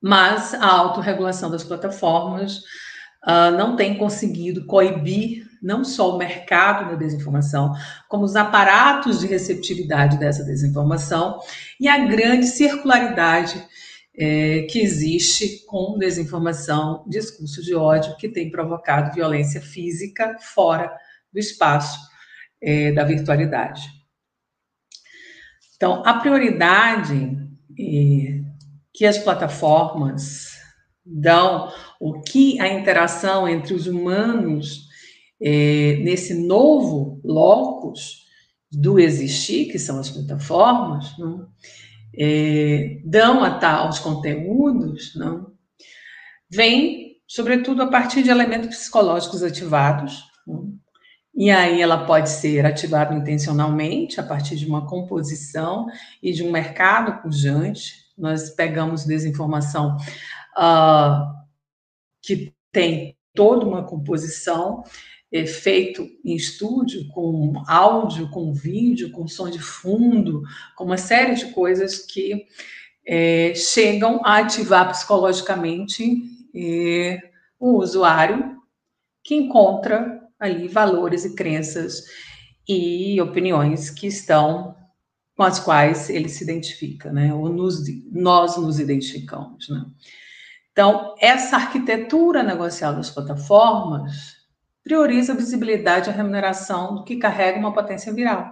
Mas a autorregulação das plataformas uh, não tem conseguido coibir não só o mercado da desinformação, como os aparatos de receptividade dessa desinformação e a grande circularidade é, que existe com desinformação, discurso de ódio, que tem provocado violência física fora do espaço é, da virtualidade. Então, a prioridade é, que as plataformas dão o que a interação entre os humanos é, nesse novo locus do existir, que são as plataformas, não? É, dão a aos conteúdos, não? vem, sobretudo, a partir de elementos psicológicos ativados. Não? E aí ela pode ser ativada intencionalmente, a partir de uma composição e de um mercado pujante. Nós pegamos desinformação uh, que tem toda uma composição é, feito em estúdio, com áudio, com vídeo, com som de fundo, com uma série de coisas que é, chegam a ativar psicologicamente é, o usuário que encontra ali valores e crenças e opiniões que estão com as quais ele se identifica, né? Ou nos, nós nos identificamos, né? Então, essa arquitetura negocial das plataformas prioriza a visibilidade e a remuneração do que carrega uma potência viral,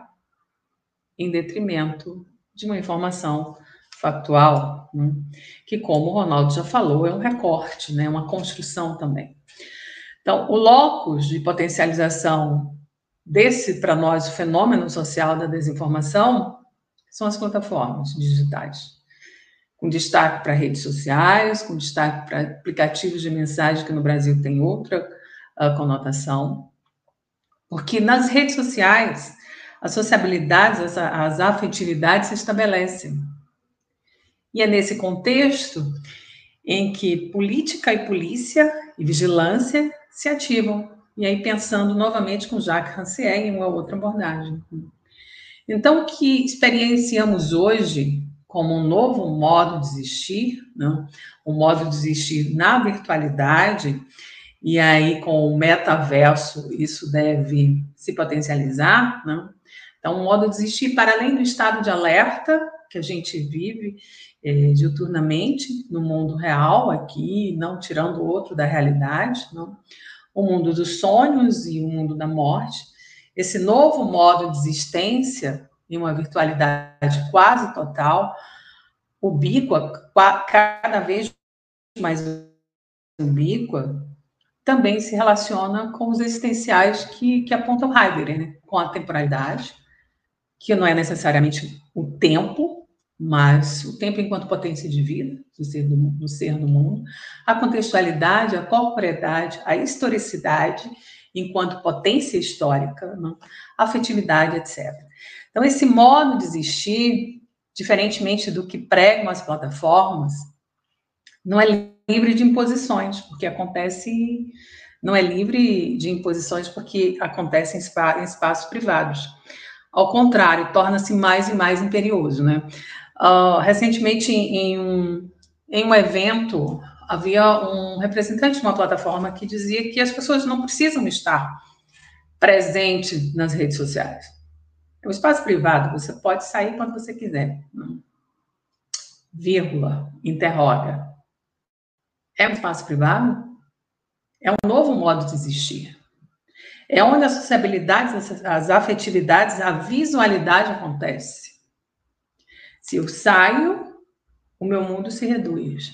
em detrimento de uma informação factual, né? que, como o Ronaldo já falou, é um recorte, né? uma construção também. Então, o locus de potencialização desse, para nós, fenômeno social da desinformação são as plataformas digitais com destaque para redes sociais, com destaque para aplicativos de mensagem, que no Brasil tem outra uh, conotação, porque nas redes sociais as sociabilidades, as, as afetividades se estabelecem. E é nesse contexto em que política e polícia e vigilância se ativam. E aí pensando novamente com Jacques Rancière em uma outra abordagem. Então, o que experienciamos hoje como um novo modo de existir, né? um modo de existir na virtualidade, e aí com o metaverso isso deve se potencializar. Né? Então, um modo de existir para além do estado de alerta que a gente vive é, diuturnamente no mundo real, aqui, não tirando o outro da realidade, não? o mundo dos sonhos e o mundo da morte. Esse novo modo de existência em uma virtualidade quase total, ubíqua, cada vez mais ubíqua, também se relaciona com os existenciais que, que apontam Heidegger, né? com a temporalidade, que não é necessariamente o tempo, mas o tempo enquanto potência de vida do ser, do, do ser mundo, a contextualidade, a corporeidade, a historicidade enquanto potência histórica, né? a afetividade, etc. Então, esse modo de existir, diferentemente do que pregam as plataformas, não é livre de imposições, porque acontece, não é livre de imposições porque acontece em, spa, em espaços privados. Ao contrário, torna-se mais e mais imperioso, né? Uh, recentemente, em um, em um evento, havia um representante de uma plataforma que dizia que as pessoas não precisam estar presentes nas redes sociais. É um espaço privado, você pode sair quando você quiser. Vírgula, interroga. É um espaço privado? É um novo modo de existir. É onde a sociabilidade, as afetividades, a visualidade acontece. Se eu saio, o meu mundo se reduz.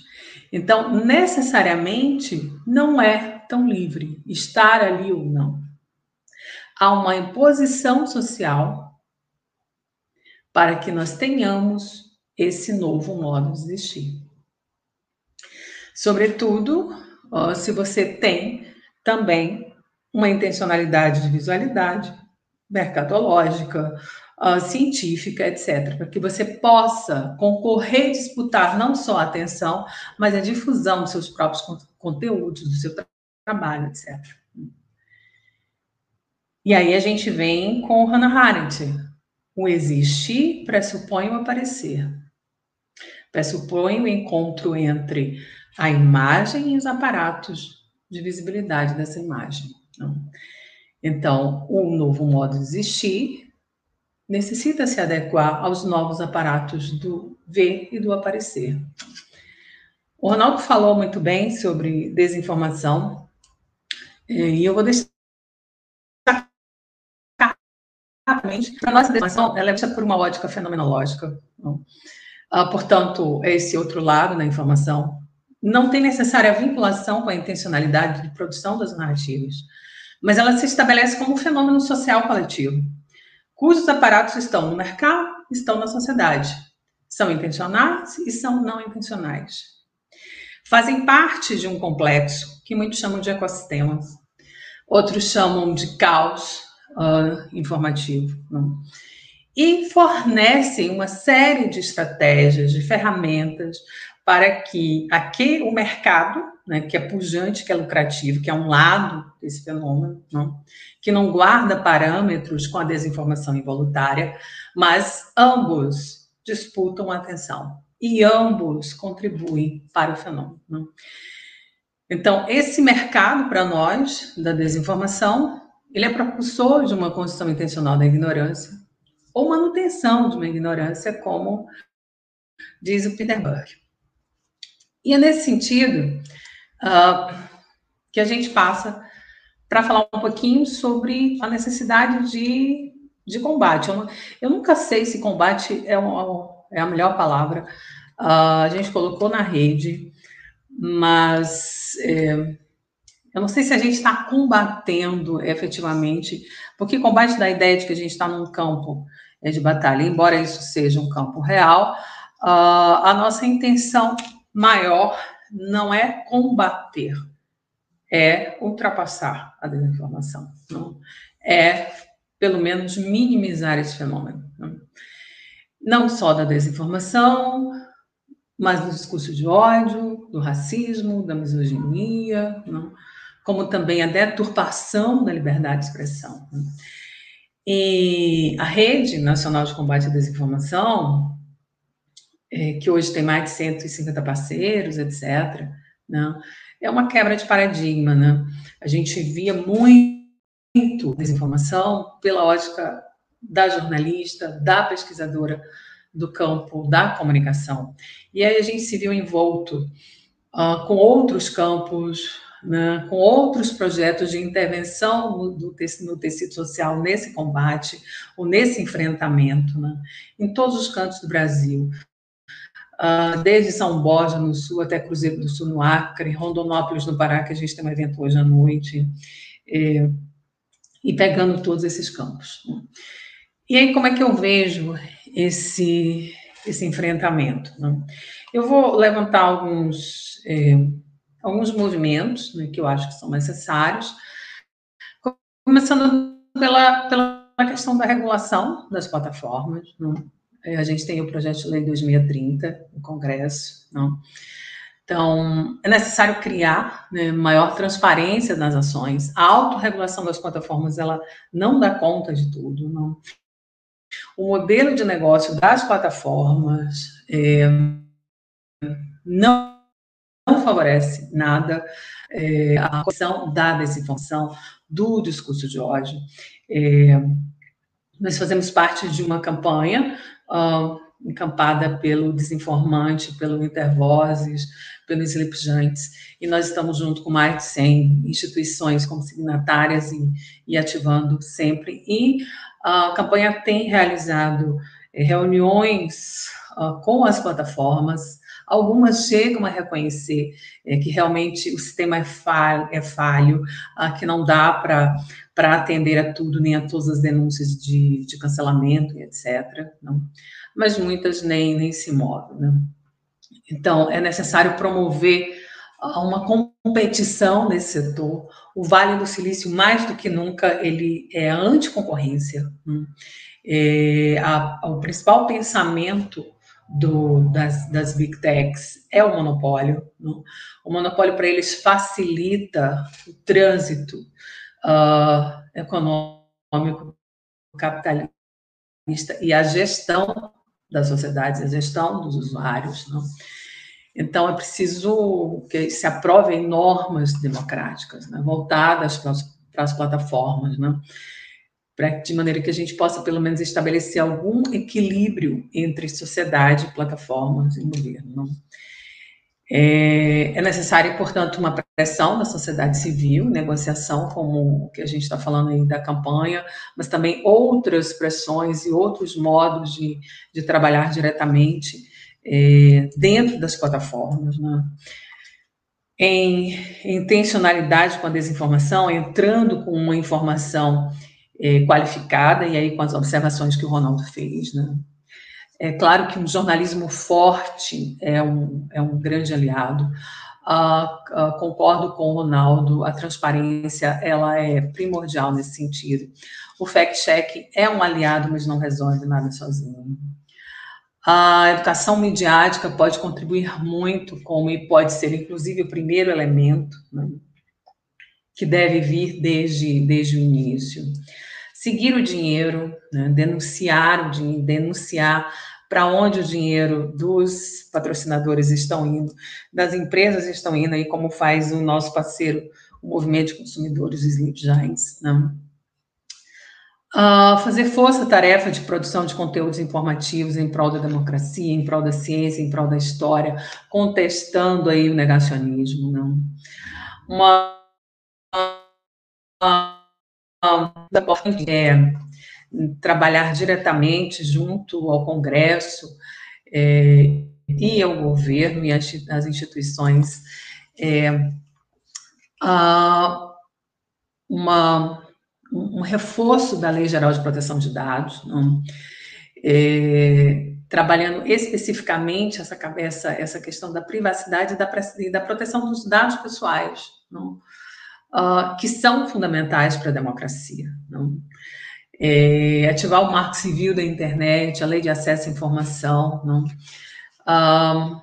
Então, necessariamente, não é tão livre estar ali ou não. Há uma imposição social para que nós tenhamos esse novo modo de existir. Sobretudo, se você tem também uma intencionalidade de visualidade, mercadológica, científica, etc., para que você possa concorrer disputar não só a atenção, mas a difusão dos seus próprios conteúdos, do seu tra trabalho, etc. E aí a gente vem com Hannah Arendt. O existir pressupõe o aparecer. Pressupõe o encontro entre a imagem e os aparatos de visibilidade dessa imagem. Então, o novo modo de existir necessita se adequar aos novos aparatos do ver e do aparecer. O Ronaldo falou muito bem sobre desinformação, e eu vou deixar rapidamente, a nossa desinformação ela é vista por uma ótica fenomenológica. Ah, portanto, é esse outro lado da informação. Não tem necessária vinculação com a intencionalidade de produção das narrativas, mas ela se estabelece como um fenômeno social coletivo cujos aparatos estão no mercado, estão na sociedade. São intencionais e são não intencionais. Fazem parte de um complexo que muitos chamam de ecossistemas, outros chamam de caos uh, informativo. Não? E fornecem uma série de estratégias, de ferramentas para que aqui o mercado né, que é pujante, que é lucrativo, que é um lado desse fenômeno, não? que não guarda parâmetros com a desinformação involuntária, mas ambos disputam a atenção e ambos contribuem para o fenômeno. Não? Então, esse mercado para nós da desinformação, ele é propulsor de uma construção intencional da ignorância ou manutenção de uma ignorância, como diz o Peter Burke. E é nesse sentido uh, que a gente passa para falar um pouquinho sobre a necessidade de, de combate. Eu, eu nunca sei se combate é, uma, é a melhor palavra. Uh, a gente colocou na rede, mas é, eu não sei se a gente está combatendo efetivamente, porque combate dá a ideia de que a gente está num campo é, de batalha, embora isso seja um campo real, uh, a nossa intenção maior não é combater, é ultrapassar a desinformação. Não? É, pelo menos, minimizar esse fenômeno. Não, não só da desinformação, mas do discurso de ódio, do racismo, da misoginia, não? Como também a deturpação da liberdade de expressão. E a Rede Nacional de Combate à Desinformação é, que hoje tem mais de 150 parceiros, etc., né? é uma quebra de paradigma. Né? A gente via muito desinformação pela ótica da jornalista, da pesquisadora do campo da comunicação. E aí a gente se viu envolto uh, com outros campos, né, com outros projetos de intervenção no, do, no, tecido social nesse combate, ou nesse enfrentamento, né, em todos os cantos do Brasil. Uh, desde São Borja, no Sul, até Cruzeiro do Sul, no Acre, Rondonópolis, no Pará, que a gente tem um evento hoje à noite, é, e pegando todos esses campos. E aí, como é que eu vejo esse, esse enfrentamento? Né? Eu vou levantar alguns, é, alguns movimentos né, que eu acho que são necessários, começando pela, pela questão da regulação das plataformas, né? É, a gente tem o projeto de lei 2630 no Congresso, não? Então, é necessário criar né, maior transparência nas ações. A autorregulação das plataformas, ela não dá conta de tudo, não. O modelo de negócio das plataformas é, não, não, favorece nada é, a questão da desinformação, do discurso de ódio. É, nós fazemos parte de uma campanha uh, encampada pelo Desinformante, pelo Intervozes, pelo Sleep e nós estamos junto com mais de 100 instituições como signatárias e, e ativando sempre. E a campanha tem realizado eh, reuniões uh, com as plataformas, algumas chegam a reconhecer é, que realmente o sistema é falho, é falho uh, que não dá para atender a tudo, nem a todas as denúncias de, de cancelamento etc. Não? Mas muitas nem, nem se movem. Né? Então, é necessário promover uma competição nesse setor, o Vale do Silício, mais do que nunca, ele é anticoncorrência. Hum. É, a, o principal pensamento do, das, das big techs é o monopólio. Hum. O monopólio para eles facilita o trânsito uh, econômico, capitalista e a gestão da sociedade, a gestão dos usuários. Não? Então, é preciso que se aprovem normas democráticas, né, voltadas para as, para as plataformas, né, para, de maneira que a gente possa, pelo menos, estabelecer algum equilíbrio entre sociedade, plataformas e governo. É, é necessária, portanto, uma pressão da sociedade civil, negociação, como o que a gente está falando aí da campanha, mas também outras pressões e outros modos de, de trabalhar diretamente é, dentro das plataformas, né? em intencionalidade com a desinformação, entrando com uma informação é, qualificada, e aí com as observações que o Ronaldo fez. Né? É claro que um jornalismo forte é um, é um grande aliado. Uh, uh, concordo com o Ronaldo, a transparência ela é primordial nesse sentido. O fact-check é um aliado, mas não resolve nada sozinho. A educação midiática pode contribuir muito, como e pode ser, inclusive, o primeiro elemento né, que deve vir desde, desde o início. Seguir o dinheiro, né, denunciar o dinheiro, denunciar para onde o dinheiro dos patrocinadores estão indo, das empresas estão indo, aí como faz o nosso parceiro, o Movimento de Consumidores, Sleep Giants. Né? Uh, fazer força-tarefa de produção de conteúdos informativos em prol da democracia, em prol da ciência, em prol da história, contestando aí o negacionismo, não? Uma, é, trabalhar diretamente junto ao Congresso é, e ao governo e às instituições é, uh, uma um, reforço da Lei Geral de Proteção de Dados, não? É, trabalhando especificamente essa, essa, essa questão da privacidade e da, e da proteção dos dados pessoais, não? Uh, que são fundamentais para a democracia. Não? É, ativar o marco civil da internet, a lei de acesso à informação, não? Uh,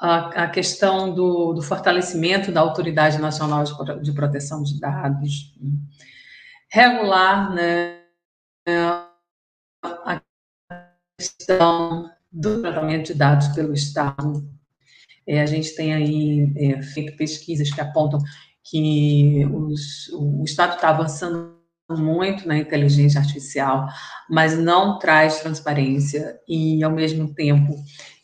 a, a, questão do, do, fortalecimento da Autoridade Nacional de, de Proteção de Dados, não? regular né, a questão do tratamento de dados pelo Estado. É, a gente tem aí é, feito pesquisas que apontam que os, o Estado está avançando muito na inteligência artificial, mas não traz transparência e, ao mesmo tempo,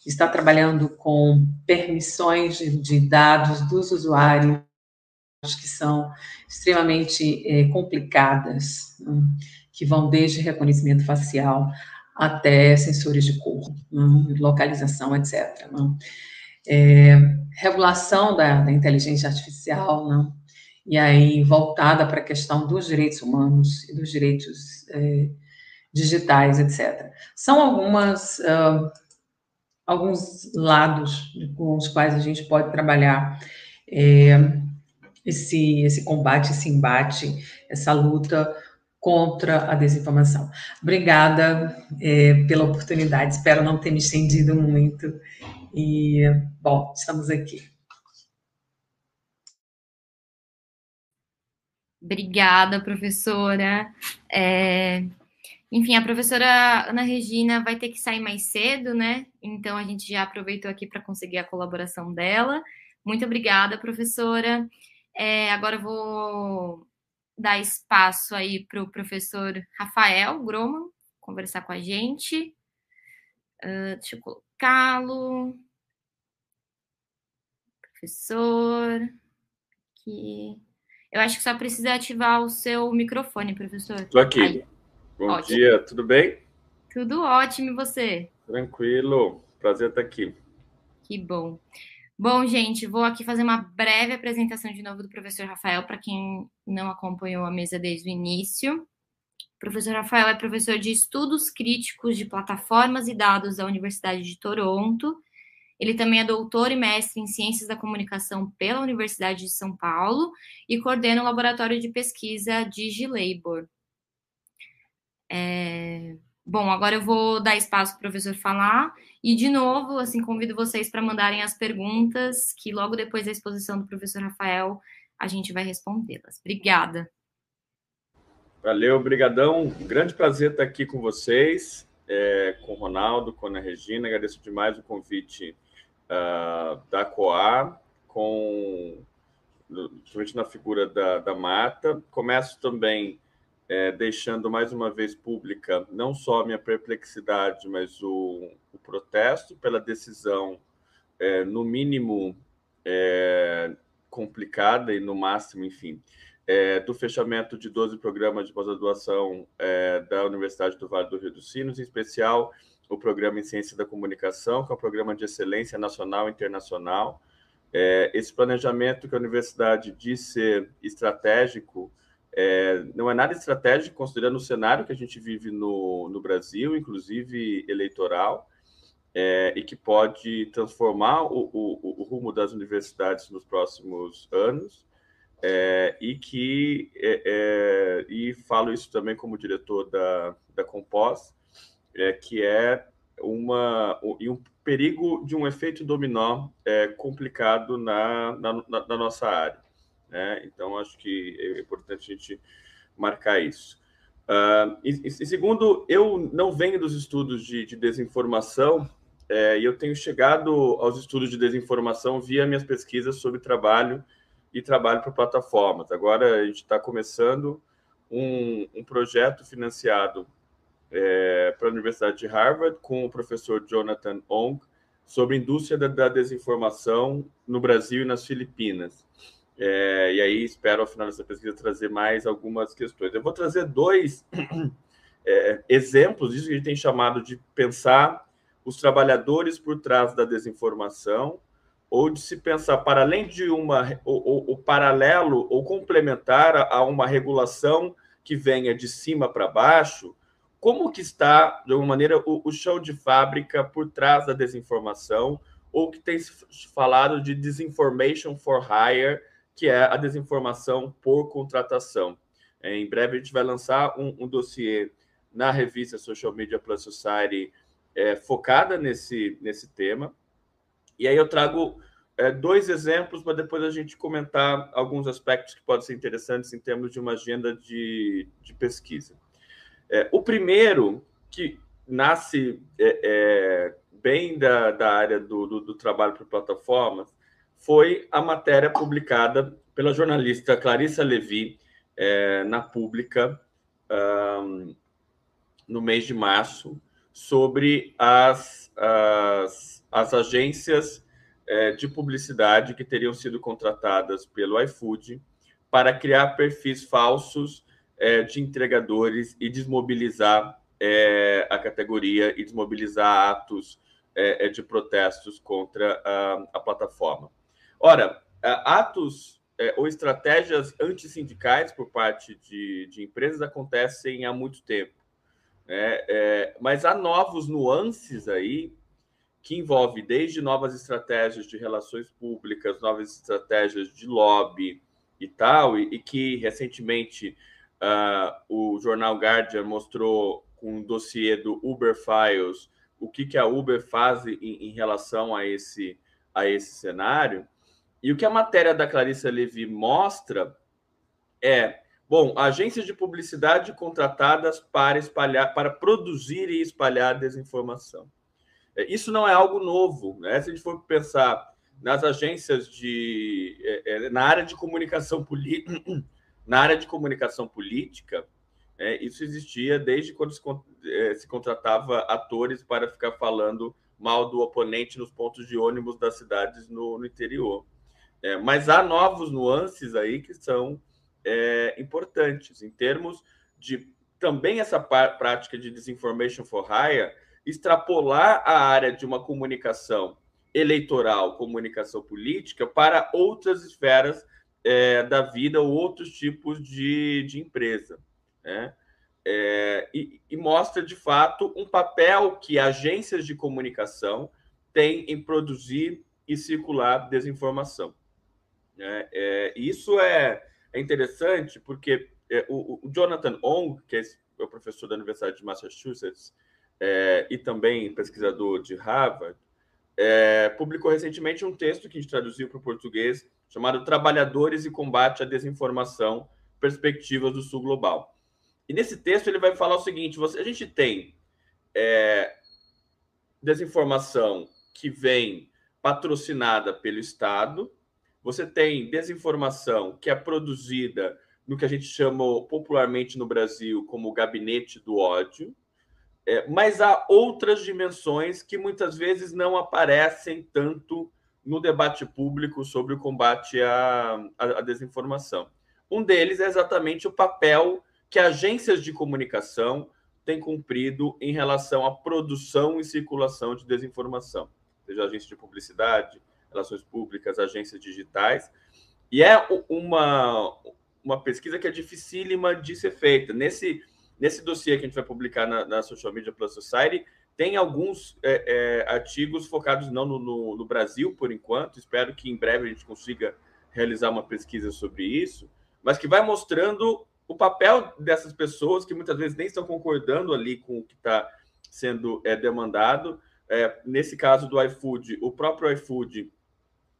está trabalhando com permissões de, dados dos usuários que são extremamente é, complicadas, né, que vão desde reconhecimento facial até sensores de cor, né, localização, etc. Né. É, regulação da, da, inteligência artificial, né, e aí voltada para a questão dos direitos humanos e dos direitos é, digitais, etc. São algumas uh, alguns lados com os quais a gente pode trabalhar. É, esse, esse combate, esse embate, essa luta contra a desinformação. Obrigada é, pela oportunidade, espero não ter me estendido muito. E, bom, estamos aqui. Obrigada, professora. É, enfim, a professora Ana Regina vai ter que sair mais cedo, né? Então a gente já aproveitou aqui para conseguir a colaboração dela. Muito obrigada, professora. É, agora eu vou dar espaço aí para o professor Rafael Groman conversar com a gente. Uh, deixa eu colocá-lo. Professor. Aqui. Eu acho que só precisa ativar o seu microfone, professor. Estou aqui. Aí. Bom ótimo. dia, tudo bem? Tudo ótimo, e você? Tranquilo, prazer estar aqui. Que bom. Bom, gente, vou aqui fazer uma breve apresentação de novo do professor Rafael, para quem não acompanhou a mesa desde o início. O professor Rafael é professor de Estudos Críticos de Plataformas e Dados da Universidade de Toronto. Ele também é doutor e mestre em Ciências da Comunicação pela Universidade de São Paulo e coordena o laboratório de pesquisa DigiLabor. É... Bom, agora eu vou dar espaço para o professor falar e, de novo, assim, convido vocês para mandarem as perguntas, que logo depois da exposição do professor Rafael a gente vai respondê-las. Obrigada. Valeu, brigadão. Grande prazer estar aqui com vocês, é, com o Ronaldo, com a Ana Regina. Agradeço demais o convite uh, da COA, com, principalmente na figura da, da Marta. Começo também é, deixando mais uma vez pública não só a minha perplexidade, mas o, o protesto pela decisão, é, no mínimo é, complicada e no máximo, enfim, é, do fechamento de 12 programas de pós-graduação é, da Universidade do Vale do Rio dos Sinos, em especial o programa em Ciência da Comunicação, que é um programa de excelência nacional e internacional. É, esse planejamento que a universidade diz ser estratégico é, não é nada estratégico, considerando o cenário que a gente vive no, no Brasil, inclusive eleitoral, é, e que pode transformar o, o, o, rumo das universidades nos próximos anos, é, e que, é, é, e falo isso também como diretor da, da Compós, é, que é uma, um, um perigo de um efeito dominó complicado na, na, na nossa área. Né? Então, acho que é importante a gente marcar isso. Uh, e, e, segundo, eu não venho dos estudos de, de desinformação, é, e eu tenho chegado aos estudos de desinformação via minhas pesquisas sobre trabalho e trabalho para plataformas. Agora a gente está começando um, um, projeto financiado é, para a Universidade de Harvard com o professor Jonathan Ong sobre indústria da, da desinformação no Brasil e nas Filipinas. É, e aí espero, ao final dessa pesquisa, trazer mais algumas questões. Eu vou trazer dois é, exemplos disso que a gente tem chamado de pensar os trabalhadores por trás da desinformação, ou de se pensar para além de uma o, paralelo ou complementar a, uma regulação que venha de cima para baixo, como que está, de alguma maneira, o, o de fábrica por trás da desinformação, ou que tem se falado de disinformation for hire, que é a desinformação por contratação. É, em breve a gente vai lançar um, um dossiê na revista Social Media Plus Society é, focada nesse, nesse tema. E aí eu trago é, dois exemplos para depois a gente comentar alguns aspectos que podem ser interessantes em termos de uma agenda de, de pesquisa. É, o primeiro, que nasce é, é, bem da, da área do, do, do trabalho para plataformas, foi a matéria publicada pela jornalista Clarissa Levi é, na Pública um, no mês de março sobre as, as, as agências é, de publicidade que teriam sido contratadas pelo iFood para criar perfis falsos é, de entregadores e desmobilizar é, a categoria e desmobilizar atos é, é, de protestos contra a, a plataforma. Ora, atos é, ou estratégias antissindicais por parte de, de empresas acontecem há muito tempo. Né? Mas há novos nuances aí que envolve desde novas estratégias de relações públicas, novas estratégias de lobby e tal, e, e que recentemente uh, o jornal Guardian mostrou com um dossiê do Uber Files o que, que a Uber faz em, em relação a esse, a esse cenário. E o que a matéria da Clarissa Levi mostra é, bom, agências de publicidade contratadas para espalhar, para produzir e espalhar desinformação. É, isso não é algo novo, né? Se a gente for pensar nas agências de é, é, na área de comunicação política, na área de comunicação política, é, isso existia desde quando se, é, se contratava atores para ficar falando mal do oponente nos pontos de ônibus das cidades no, no interior. É, mas há novos nuances aí que são importantes em termos de também essa prática de disinformation for hire extrapolar a área de uma comunicação eleitoral, comunicação política para outras esferas é, da vida ou outros tipos de, de empresa. Né? É, e, e, mostra de fato um papel que agências de comunicação tem em produzir e circular desinformação. É, é, isso é, é, interessante porque é, o, o, Jonathan Ong, que é o professor da Universidade de Massachusetts é, e também pesquisador de Harvard, é, publicou recentemente um texto que a gente traduziu para o português, chamado Trabalhadores e Combate à Desinformação, Perspectivas do Sul Global. E nesse texto ele vai falar o seguinte: você, a gente tem é, desinformação que vem patrocinada pelo Estado, você tem desinformação que é produzida no que a gente chama popularmente no Brasil como gabinete do ódio, é, mas há outras dimensões que muitas vezes não aparecem tanto no debate público sobre o combate à, à, desinformação. Um deles é exatamente o papel que agências de comunicação têm cumprido em relação à produção e circulação de desinformação, seja agências de publicidade, relações públicas, agências digitais. E é uma, uma pesquisa que é dificílima de ser feita. Nesse, nesse dossiê que a gente vai publicar na, na Social Media Plus Society, tem alguns é, é, artigos focados não no, no, no, Brasil, por enquanto. Espero que em breve a gente consiga realizar uma pesquisa sobre isso, mas que vai mostrando o papel dessas pessoas que muitas vezes nem estão concordando ali com o que está sendo é, demandado. É, nesse caso do iFood, o próprio iFood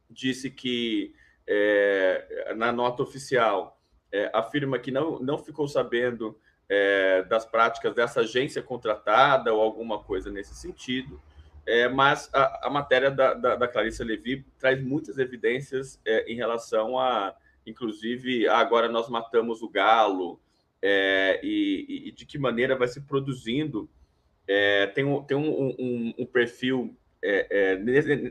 disse que é, na nota oficial é, afirma que não, não ficou sabendo é, das práticas dessa agência contratada ou alguma coisa nesse sentido, é, mas a, a matéria da, da, da, Clarissa Levi traz muitas evidências é, em relação a, inclusive, agora nós matamos o galo é, e, e, de que maneira vai se produzindo. É, tem um, tem um, um, um perfil,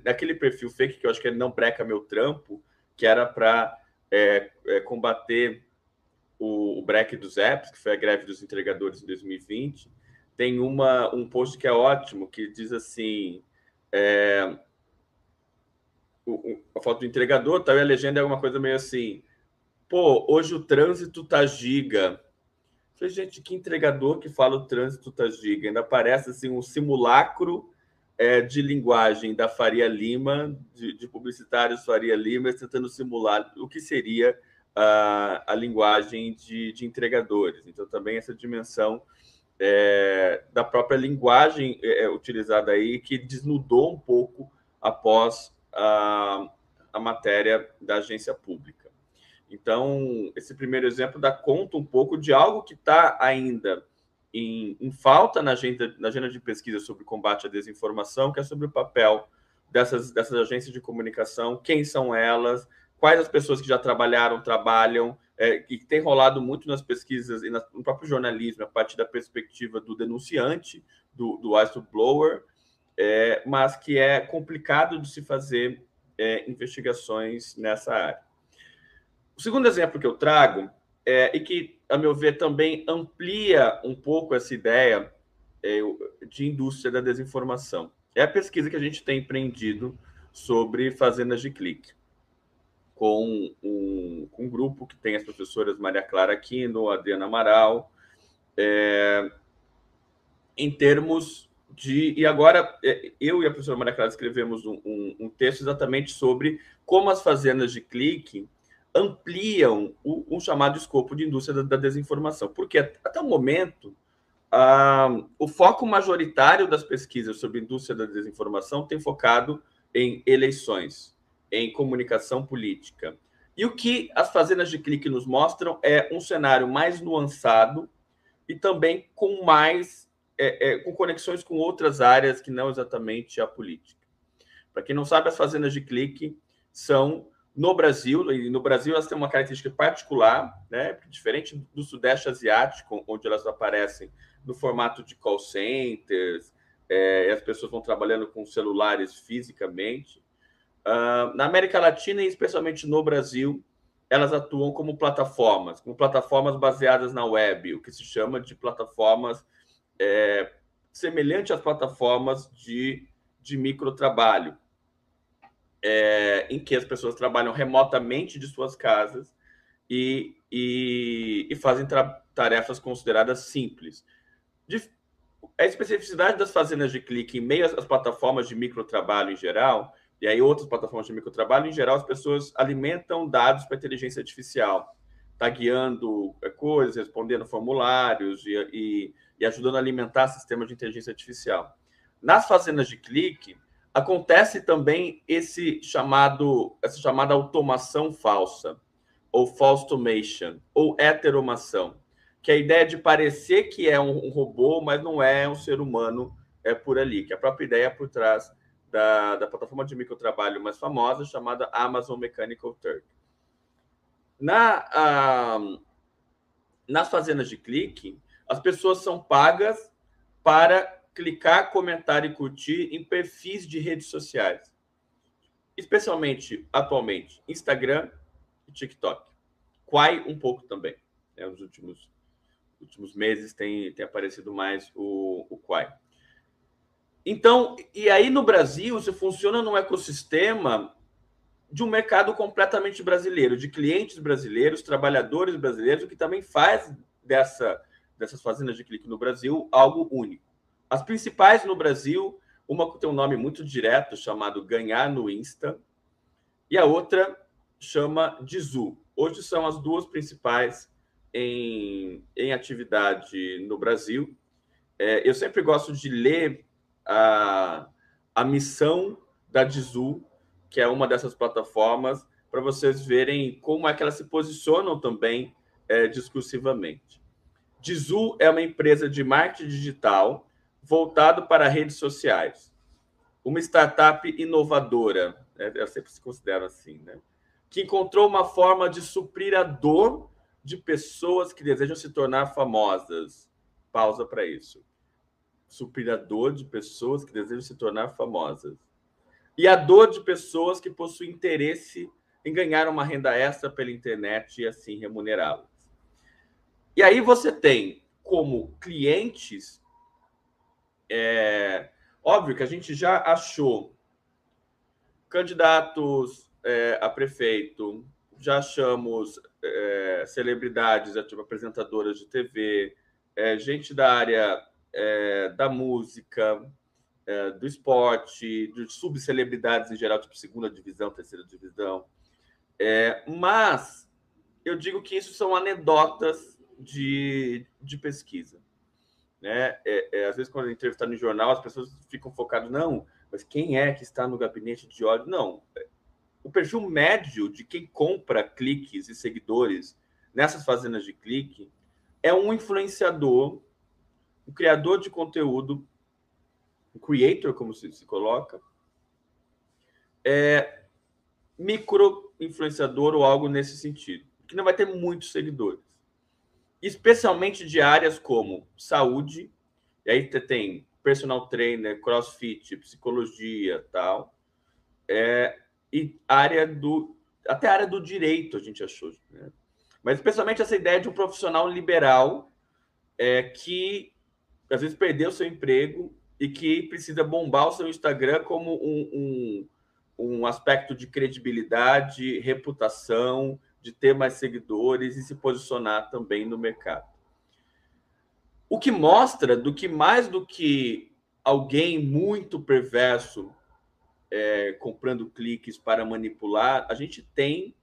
naquele perfil fake que eu acho que é não breca meu trampo, que era para combater o, o break dos apps, que foi a greve dos entregadores em 2020, tem uma, um post que é ótimo, que diz assim: é, o, a foto do entregador, tá, e a legenda é alguma coisa meio assim: pô, hoje o trânsito tá giga. falei, gente, que entregador que fala o trânsito tá giga? Ainda parece assim um simulacro é, de linguagem da Faria Lima, de, de publicitários Faria Lima, tentando simular o que seria a, a linguagem de, de, entregadores. Então, também essa dimensão é, da própria linguagem é, é, utilizada aí, que desnudou um pouco após a, a matéria da agência pública. Então, esse primeiro exemplo dá conta um pouco de algo que está ainda em, em, falta na agenda, na agenda de pesquisa sobre combate à desinformação, que é sobre o papel dessas, dessas agências de comunicação, quem são elas, quais as pessoas que já trabalharam, trabalham, é, e tem rolado muito nas pesquisas e no próprio jornalismo, a partir da perspectiva do denunciante, do, do whistleblower, é, mas que é complicado de se fazer é, investigações nessa área. O segundo exemplo que eu trago, é, e que, a meu ver, também amplia um pouco essa ideia é, de indústria da desinformação, é a pesquisa que a gente tem empreendido sobre fazendas de clique com um, com um grupo que tem as professoras Maria Clara Aquino, Adriana Amaral, é, em termos de. E agora, é, eu e a professora Maria Clara escrevemos um, um, um texto exatamente sobre como as fazendas de clique ampliam o, um chamado escopo de indústria da, da desinformação. Porque até o momento, ah, o foco majoritário das pesquisas sobre indústria da desinformação tem focado em eleições em comunicação política. E o que as fazendas de clique nos mostram é um cenário mais nuançado e também com mais é, é, com conexões com outras áreas que não exatamente a política. Para quem não sabe, as fazendas de clique são no Brasil, e no Brasil elas têm uma característica particular, né, diferente do Sudeste Asiático, onde elas aparecem no formato de call centers, é, as pessoas vão trabalhando com celulares fisicamente. Uh, na América Latina e especialmente no Brasil, elas atuam como plataformas, como plataformas baseadas na web, o que se chama de plataformas é, semelhante às plataformas de, de microtrabalho, é, em que as pessoas trabalham remotamente de suas casas e, e, e fazem tarefas consideradas simples. De, a especificidade das fazendas de clique em meio às plataformas de microtrabalho em geral, e aí outras plataformas de microtrabalho, em geral, as pessoas alimentam dados para inteligência artificial, tagueando é, coisas, respondendo formulários e, e, e ajudando a alimentar sistemas de inteligência artificial. Nas fazendas de clique, acontece também esse chamado, essa chamada automação falsa, ou false automation, ou heteromação, que é a ideia de parecer que é um, um robô, mas não é um ser humano é por ali, que é a própria ideia por trás da, da plataforma de microtrabalho mais famosa, chamada Amazon Mechanical Turk. Na, ah, nas fazendas de clique, as pessoas são pagas para clicar, comentar e curtir em perfis de redes sociais, especialmente atualmente Instagram e TikTok. Quai um pouco também. Né? Nos últimos, últimos meses tem, tem aparecido mais o, o Quai. Então, e aí no Brasil, isso funciona num ecossistema de um mercado completamente brasileiro, de clientes brasileiros, trabalhadores brasileiros, o que também faz dessa, dessas fazendas de clique no Brasil algo único. As principais no Brasil, uma tem um nome muito direto, chamado Ganhar no Insta, e a outra chama Dizu. Hoje são as duas principais em, em atividade no Brasil. É, eu sempre gosto de ler a, a missão da Dizu, que é uma dessas plataformas, para vocês verem como é que elas se posicionam também é, discursivamente. Dizu é uma empresa de marketing digital voltado para redes sociais. Uma startup inovadora, né? eu sempre se considero assim, né? que encontrou uma forma de suprir a dor de pessoas que desejam se tornar famosas. Pausa para isso. Suprir a dor de pessoas que desejam se tornar famosas. E a dor de pessoas que possuem interesse em ganhar uma renda extra pela internet e assim remunerá-las. E aí você tem como clientes é, óbvio que a gente já achou candidatos é, a prefeito, já achamos é, celebridades, apresentadoras de TV, é, gente da área é, da música, é, do esporte, de subcelebridades em geral, tipo segunda divisão, terceira divisão. mas eu digo que isso são anedotas de, de pesquisa. Né? É, é, às vezes, quando está no jornal, as pessoas ficam focadas, não, mas quem é que está no gabinete de ódio? Não. O perfil médio de quem compra cliques e seguidores nessas fazendas de clique é um influenciador, um criador de conteúdo, um creator, como se, se coloca, é micro influenciador ou algo nesse sentido, que não vai ter muitos seguidores especialmente de áreas como saúde, e aí tem personal trainer, crossfit, psicologia, tal, é, e área do até área do direito a gente achou, né? mas especialmente essa ideia de um profissional liberal é, que às vezes perdeu seu emprego e que precisa bombar o seu Instagram como um, um, um aspecto de credibilidade, reputação, de ter mais seguidores e se posicionar também no mercado. O que mostra do que mais do que alguém muito perverso é, comprando cliques para manipular, a gente tem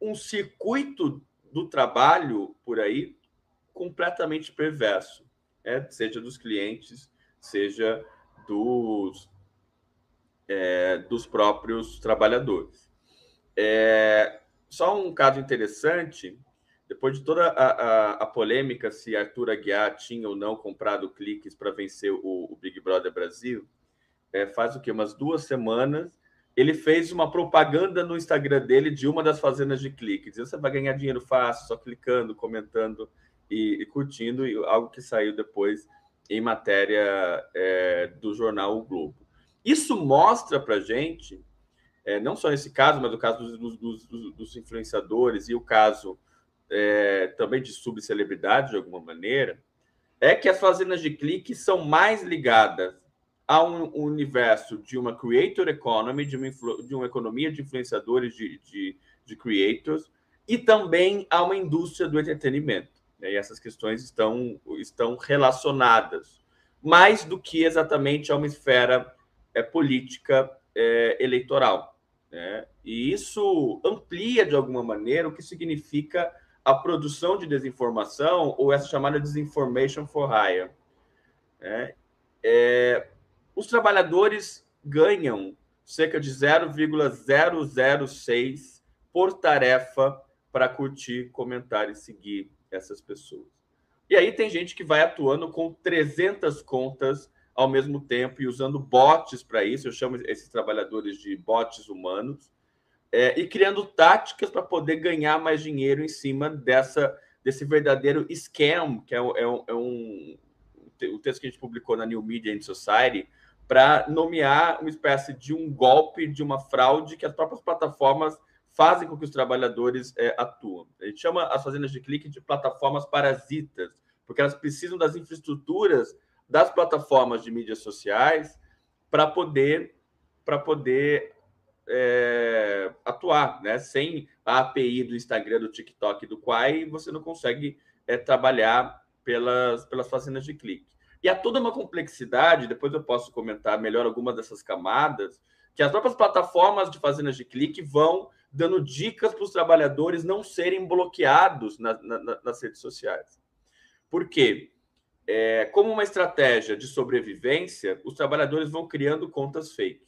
um circuito do trabalho por aí completamente perverso, é, seja dos clientes, seja dos, é, dos próprios trabalhadores. É, só um caso interessante, depois de toda a, a, a, polêmica se Arthur Aguiar tinha ou não comprado cliques para vencer o, o, Big Brother Brasil, é, faz o que? Umas duas semanas, ele fez uma propaganda no Instagram dele de uma das fazendas de cliques. Você vai ganhar dinheiro fácil, só clicando, comentando e, e curtindo, e algo que saiu depois em matéria é, do jornal O Globo. Isso mostra para gente é, não só nesse caso, mas o caso dos, dos, dos, dos influenciadores e o caso é, também de subcelebridade, de alguma maneira, é que as fazendas de clique são mais ligadas a um universo de uma creator economy, de uma, de uma economia de influenciadores, de, de, de creators, e também a uma indústria do entretenimento. E essas questões estão, estão relacionadas. mais do que exatamente a uma esfera é, política é, eleitoral. Né? E isso amplia, de alguma maneira, o que significa a produção de desinformação ou essa chamada disinformation for hire. Né? É, os trabalhadores ganham cerca de 0,006 por tarefa para curtir, comentar e seguir essas pessoas. E aí tem gente que vai atuando com 300 contas ao mesmo tempo e usando bots para isso. Eu chamo esses trabalhadores de bots humanos. É, e criando táticas para poder ganhar mais dinheiro em cima dessa desse verdadeiro scam, que é, é, um, é um o texto que a gente publicou na New Media and Society, para nomear uma espécie de um golpe, de uma fraude que as próprias plataformas fazem com que os trabalhadores é, atuam. A gente chama as fazendas de clique de plataformas parasitas, porque elas precisam das infraestruturas das plataformas de mídias sociais para poder para poder é, atuar, né? Sem a API do Instagram, do TikTok, do Quai, você não consegue é, trabalhar pelas pelas fazendas de clique. E há toda uma complexidade. Depois eu posso comentar melhor algumas dessas camadas que as próprias plataformas de fazendas de clique vão dando dicas para os trabalhadores não serem bloqueados na, na, nas redes sociais. Por quê? é, como uma estratégia de sobrevivência, os trabalhadores vão criando contas fake.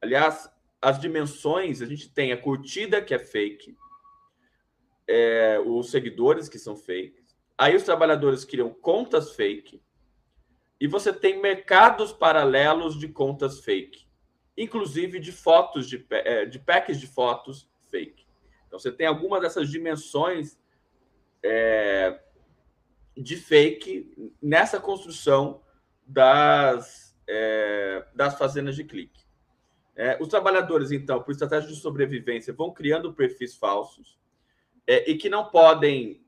Aliás, as dimensões, a gente tem a curtida, que é fake, é, os seguidores, que são fake. Aí os trabalhadores criam contas fake. E você tem mercados paralelos de contas fake, inclusive de fotos, de, é, de packs de fotos fake. Então você tem algumas dessas dimensões é, de fake nessa construção das, é, das fazendas de clique. É, os trabalhadores, então, por estratégia de sobrevivência, vão criando perfis falsos e que não podem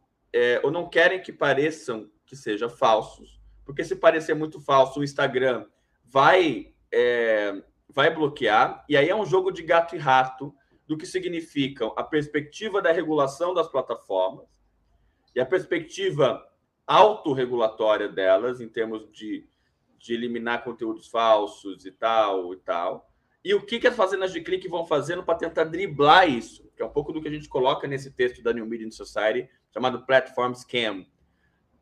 ou não querem que pareçam que sejam falsos, porque se parecer muito falso, o Instagram vai, vai bloquear, e aí é um jogo de gato e rato do que significam a perspectiva da regulação das plataformas e a perspectiva autorregulatória delas, em termos de, de eliminar conteúdos falsos e tal e tal. E o que, que as fazendas de clique vão fazendo para tentar driblar isso? Que é um pouco do que a gente coloca nesse texto da New Media Society, chamado Platform Scam,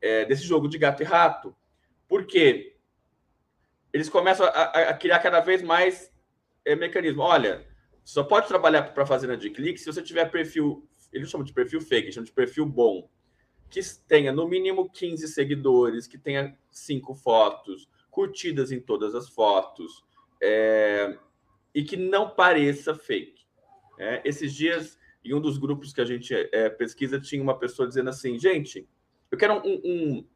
é, desse jogo de gato e rato. Por quê? Eles começam a, a criar cada vez mais é, mecanismo. Olha, só pode trabalhar para fazenda de clique se você tiver perfil, eles chamam de perfil fake, eles chamam de perfil bom que tenha no mínimo 15 seguidores, que tenha cinco fotos, curtidas em todas as fotos, é, e que não pareça fake. É, esses dias, em um dos grupos que a gente é, pesquisa, tinha uma pessoa dizendo assim: gente, eu quero um, um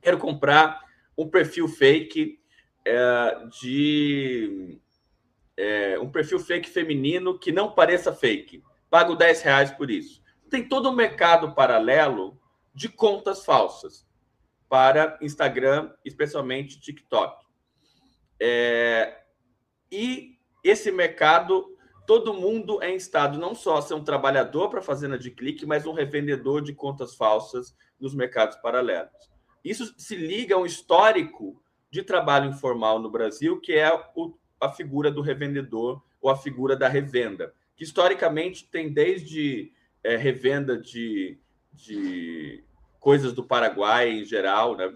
quero comprar um perfil fake é, de é, um perfil fake feminino que não pareça fake. Pago 10 reais por isso. Tem todo um mercado paralelo de contas falsas para Instagram, especialmente TikTok. É, e esse mercado, todo mundo é instado não só ser um trabalhador para fazenda de clique, mas um revendedor de contas falsas nos mercados paralelos. Isso se liga a um histórico de trabalho informal no Brasil, que é o, a figura do revendedor ou a figura da revenda, que historicamente tem desde é, revenda de de coisas do Paraguai em geral, né?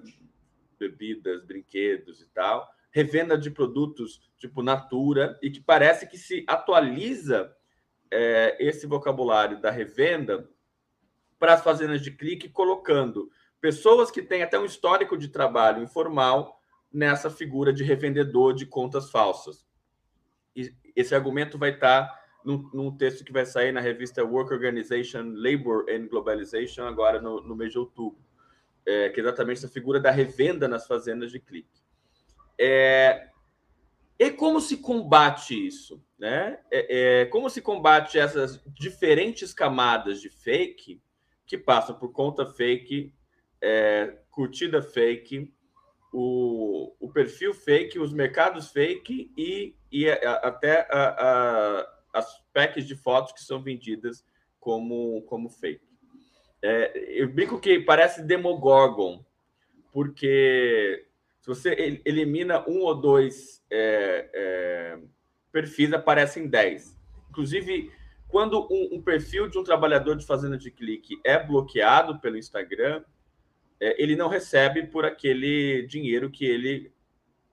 bebidas, brinquedos e tal, revenda de produtos tipo Natura, e que parece que se atualiza é, esse vocabulário da revenda para as fazendas de clique, colocando pessoas que têm até um histórico de trabalho informal nessa figura de revendedor de contas falsas. E esse argumento vai estar num, num, texto que vai sair na revista Work Organization, Labor and Globalization, agora no, no mês de outubro, é, que é exatamente essa figura da revenda nas fazendas de clique. É, e como se combate isso? Né? É, é, como se combate essas diferentes camadas de fake que passam por conta fake, é, curtida fake, o, o perfil fake, os mercados fake e, e a, até a, a as packs de fotos que são vendidas como, como fake. É, eu brinco que parece Demogorgon, porque Se você elimina um ou dois é, é, perfis, aparecem 10. Inclusive, quando um, um, perfil de um trabalhador de fazenda de clique é bloqueado pelo Instagram, é, ele não recebe por aquele dinheiro que ele,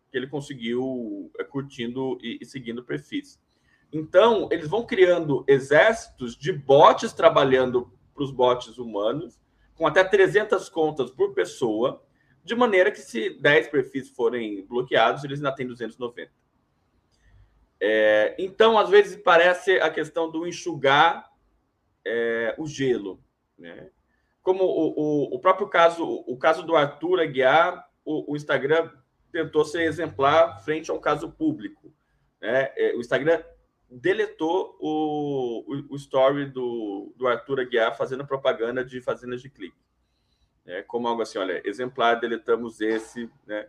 que ele conseguiu é, curtindo e, e seguindo perfis. Então, eles vão criando exércitos de bots trabalhando para os bots humanos, com até 300 contas por pessoa, de maneira que se 10 perfis forem bloqueados, eles ainda têm 290. É, então, às vezes, parece a questão do enxugar é, o gelo. Né? Como o, o, o, próprio caso, o caso do Arthur Aguiar, o, o Instagram tentou ser exemplar frente a um caso público. Né? É, o Instagram deletou o, o, story do, do Arthur Aguiar fazendo propaganda de fazendas de clique. É, como algo assim, olha, exemplar, deletamos esse, né?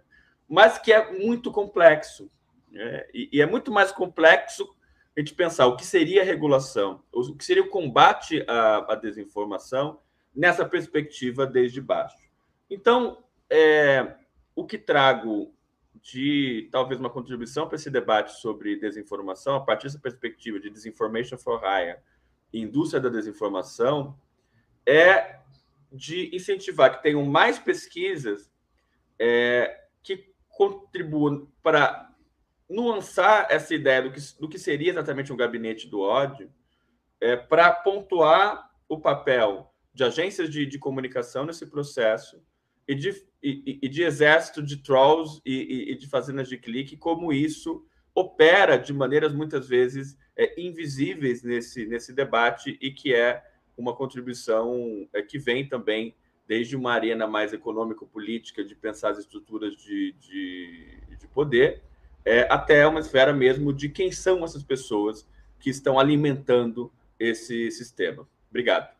mas que é muito complexo. Né? E, e, é muito mais complexo a gente pensar o que seria a regulação, o que seria o combate à, à desinformação nessa perspectiva desde baixo. Então, é, o que trago de talvez uma contribuição para esse debate sobre desinformação, a partir dessa perspectiva de Disinformation for Hire e indústria da desinformação, é de incentivar que tenham mais pesquisas é, que contribuam para nuançar essa ideia do que, do que seria exatamente um gabinete do ódio, é, para pontuar o papel de agências de, de comunicação nesse processo e de, e, e de exército de trolls e, e, de fazendas de clique, como isso opera de maneiras muitas vezes é, invisíveis nesse, nesse debate e que é uma contribuição é, que vem também desde uma arena mais econômico-política de pensar as estruturas de, de, de poder, é, até uma esfera mesmo de quem são essas pessoas que estão alimentando esse sistema. Obrigado.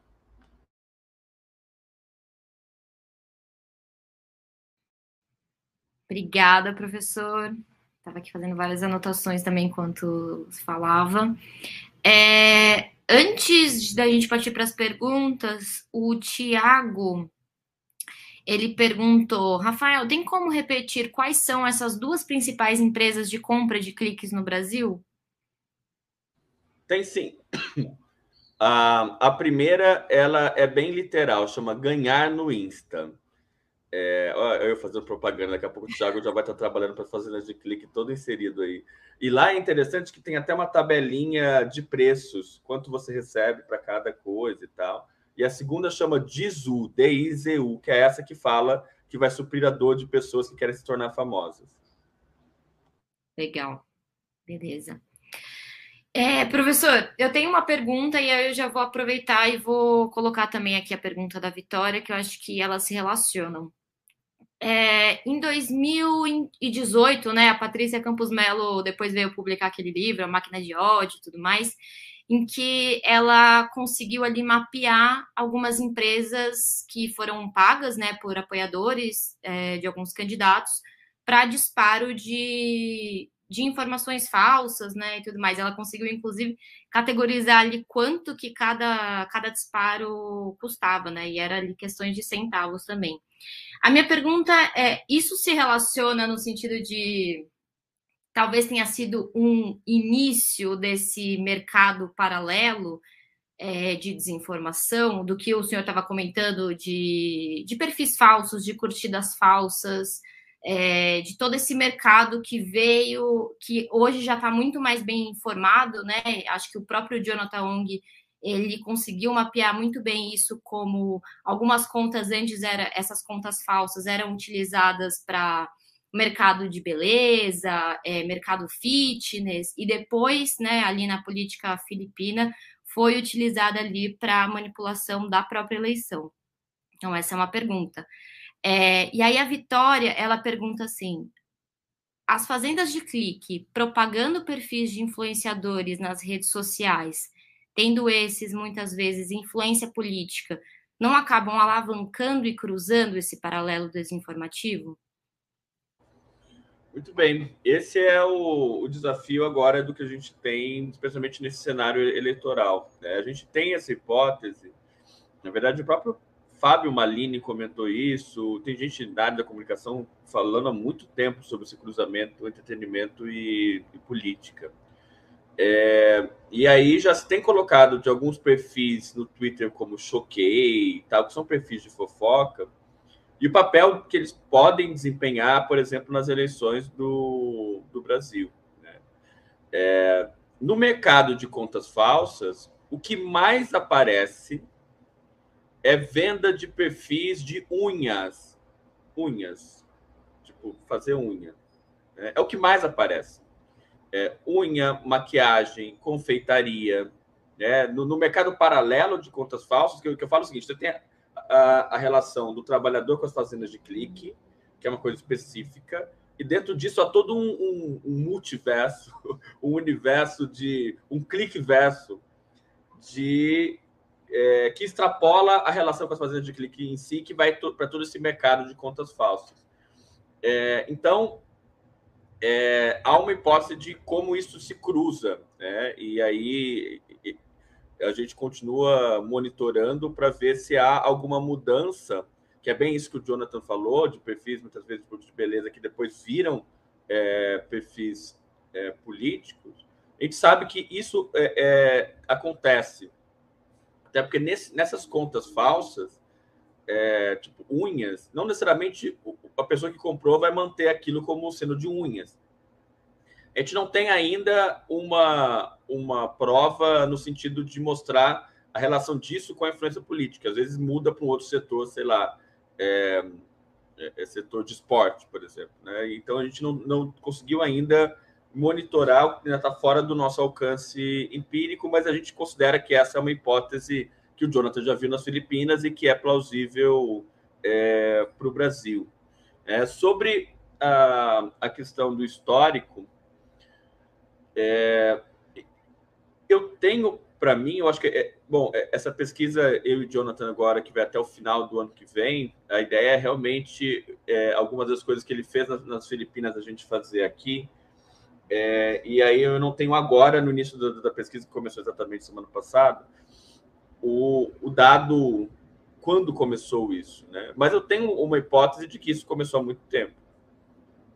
Obrigada, professor. Estava aqui fazendo várias anotações também enquanto falava. É, antes da gente partir para as perguntas, o Tiago ele perguntou: Rafael, tem como repetir quais são essas duas principais empresas de compra de cliques no Brasil? Tem sim. A, a primeira, ela é bem literal, chama ganhar no Insta. É, eu fazendo propaganda, daqui a pouco o Thiago já vai estar trabalhando para fazer de clique todo inserido aí. E lá é interessante que tem até uma tabelinha de preços, quanto você recebe para cada coisa e tal. E a segunda chama Dizu, D-I-Z-U, que é essa que fala que vai suprir a dor de pessoas que querem se tornar famosas. Legal. Beleza. É, professor, eu tenho uma pergunta e aí eu já vou aproveitar e vou colocar também aqui a pergunta da Vitória, que eu acho que elas se relacionam. É, em 2018, né, a Patrícia Campos Melo depois veio publicar aquele livro, A Máquina de Ódio e tudo mais, em que ela conseguiu ali mapear algumas empresas que foram pagas, né, por apoiadores é, de alguns candidatos para disparo de, de informações falsas, né, e tudo mais. Ela conseguiu, inclusive, categorizar ali quanto que cada, cada disparo custava, né, e era ali questões de centavos também. A minha pergunta é: isso se relaciona no sentido de talvez tenha sido um início desse mercado paralelo é, de desinformação, do que o senhor estava comentando de, de perfis falsos, de curtidas falsas, é, de todo esse mercado que veio, que hoje já está muito mais bem informado, né? Acho que o próprio Jonathan Ong ele conseguiu mapear muito bem isso, como algumas contas antes era essas contas falsas eram utilizadas para mercado de beleza, é, mercado fitness, e depois, né, ali na política filipina, foi utilizada ali para manipulação da própria eleição. Então, essa é uma pergunta. É, e aí a Vitória, ela pergunta assim, as fazendas de clique propagando perfis de influenciadores nas redes sociais tendo esses muitas vezes influência política, não acabam alavancando e cruzando esse paralelo desinformativo? Muito bem. Esse é o, o, desafio agora do que a gente tem, especialmente nesse cenário eleitoral. Né? A gente tem essa hipótese, na verdade, o próprio Fábio Malini comentou isso, tem gente da área da comunicação falando há muito tempo sobre esse cruzamento entretenimento e, e política. É, e aí já se tem colocado de alguns perfis no Twitter como Choquei e tal, que são perfis de fofoca, e o papel que eles podem desempenhar, por exemplo, nas eleições do, do Brasil. Né? É, no mercado de contas falsas, o que mais aparece é venda de perfis de unhas. Unhas. Tipo, fazer unha. Né? É o que mais aparece é, unha, maquiagem, confeitaria. Né? No, no, mercado paralelo de contas falsas, que que eu falo é o seguinte: você tem a, a, a, relação do trabalhador com as fazendas de clique, que é uma coisa específica, e dentro disso há todo um, um, um multiverso, um universo de. um clique verso de. É, que extrapola a relação com as fazendas de clique em si, que vai para todo esse mercado de contas falsas. É, então, é, há uma hipótese de como isso se cruza, né? E aí a gente continua monitorando para ver se há alguma mudança, que é bem isso que o Jonathan falou, de perfis, muitas vezes de beleza, que depois viram é, perfis é, políticos. A gente sabe que isso é, acontece, até porque nesse, nessas contas falsas, é, tipo unhas, não necessariamente a pessoa que comprou vai manter aquilo como sendo de unhas. A gente não tem ainda uma, uma prova no sentido de mostrar a relação disso com a influência política. Às vezes muda para um outro setor, sei lá, é, é, é setor de esporte, por exemplo. Né? Então a gente não, não conseguiu ainda monitorar o que ainda está fora do nosso alcance empírico, mas a gente considera que essa é uma hipótese que o Jonathan já viu nas Filipinas e que é plausível é, para o Brasil. É, sobre a, a questão do histórico, é, eu tenho para mim, eu acho que é, bom, é, essa pesquisa eu e Jonathan agora que vai até o final do ano que vem, a ideia é realmente é, algumas das coisas que ele fez nas, nas Filipinas a gente fazer aqui. É, e aí eu não tenho agora no início da, da pesquisa que começou exatamente semana passada o, o dado quando começou isso, né? Mas eu tenho uma hipótese de que isso começou há muito tempo,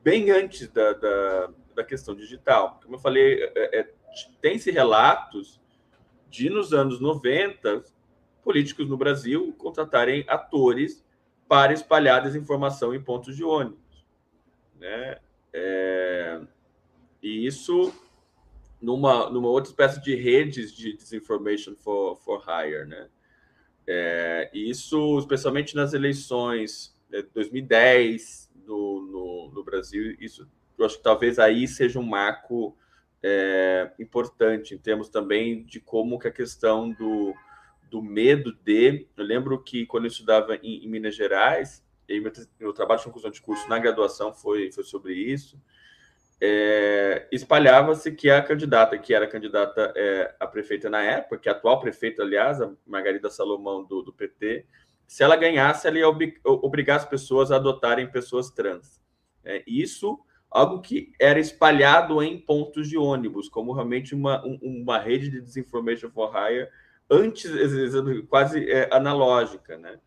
bem antes da, da, da questão digital. Como eu falei, é, é, tem-se relatos de, nos anos 90, políticos no Brasil contratarem atores para espalhar desinformação em pontos de ônibus. Né? É, e isso numa, numa outra espécie de redes de disinformation for, for hire, né? É, isso, especialmente nas eleições de 2010 no, no, no, Brasil, isso eu acho que talvez aí seja um marco é, importante em termos também de como que a questão do, do medo de. Eu lembro que quando eu estudava em, em Minas Gerais, e meu, meu trabalho de conclusão de curso na graduação foi, foi sobre isso é, espalhava-se que a candidata, que era candidata é, a prefeita na época, que é a atual prefeita, aliás, a Margarida Salomão do, do PT, se ela ganhasse, ela ia obrigar as pessoas a adotarem pessoas trans. É, isso, algo que era espalhado em pontos de ônibus, como realmente uma, uma rede de disinformation for hire, antes, quase é, analógica. Né?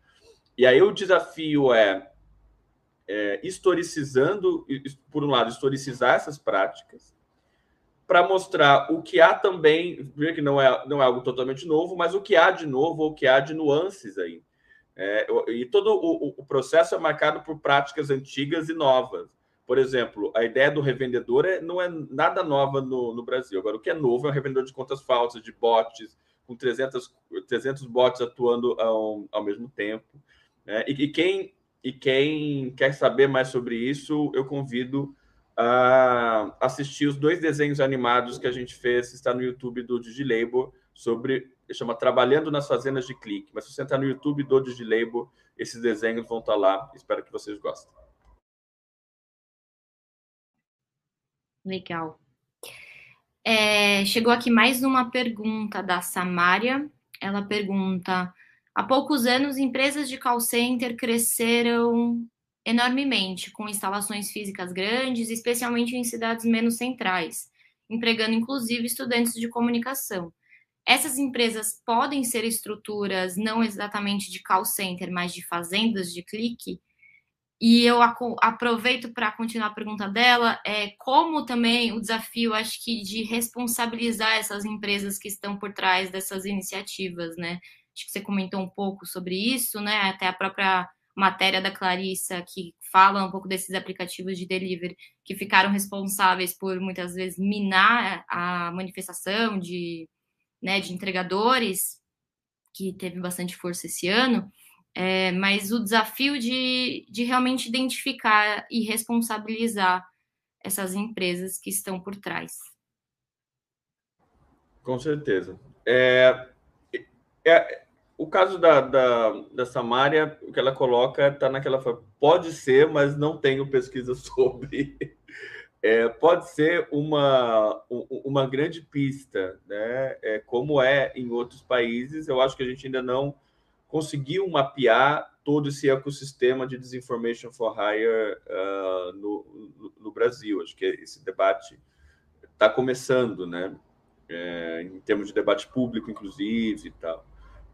E aí o desafio é é, historicizando, por um lado, historicizar essas práticas, para mostrar o que há também, que não é, não é algo totalmente novo, mas o que há de novo, ou o que há de nuances aí. É, e todo o, o, processo é marcado por práticas antigas e novas. Por exemplo, a ideia do revendedor é, não é nada nova no, no Brasil. Agora, o que é novo é o revendedor de contas falsas, de bots, com 300, 300 bots atuando ao, ao mesmo tempo. Né? E, e quem e quem quer saber mais sobre isso, eu convido a assistir os dois desenhos animados que a gente fez, está no YouTube do Digilabor, sobre, chama Trabalhando nas Fazendas de Clique. Mas se você entrar no YouTube do Digilabor, esses desenhos vão estar lá. Espero que vocês gostem. Legal. É, chegou aqui mais uma pergunta da Samária. Ela pergunta: Há poucos anos, empresas de call center cresceram enormemente, com instalações físicas grandes, especialmente em cidades menos centrais, empregando inclusive estudantes de comunicação. essas empresas podem ser estruturas não exatamente de call center, mas de fazendas de clique. E eu aproveito para continuar a pergunta dela, é como também o desafio, acho que, de responsabilizar essas empresas que estão por trás dessas iniciativas, né? Acho que você comentou um pouco sobre isso, né? Até a própria matéria da Clarissa que fala um pouco desses aplicativos de delivery que ficaram responsáveis por muitas vezes minar a manifestação de, né, de entregadores, que teve bastante força esse ano. É, mas o desafio de, de realmente identificar e responsabilizar essas empresas que estão por trás. Com certeza. É, é, o caso da, da, da Samária, o que ela coloca está naquela. Pode ser, mas não tenho pesquisa sobre. É, pode ser uma, uma grande pista, né? É, como é em outros países. Eu acho que a gente ainda não conseguiu mapear todo esse ecossistema de disinformation for hire uh, no, no, no, Brasil. Acho que esse debate está começando, né? É, em termos de debate público, inclusive, e tal.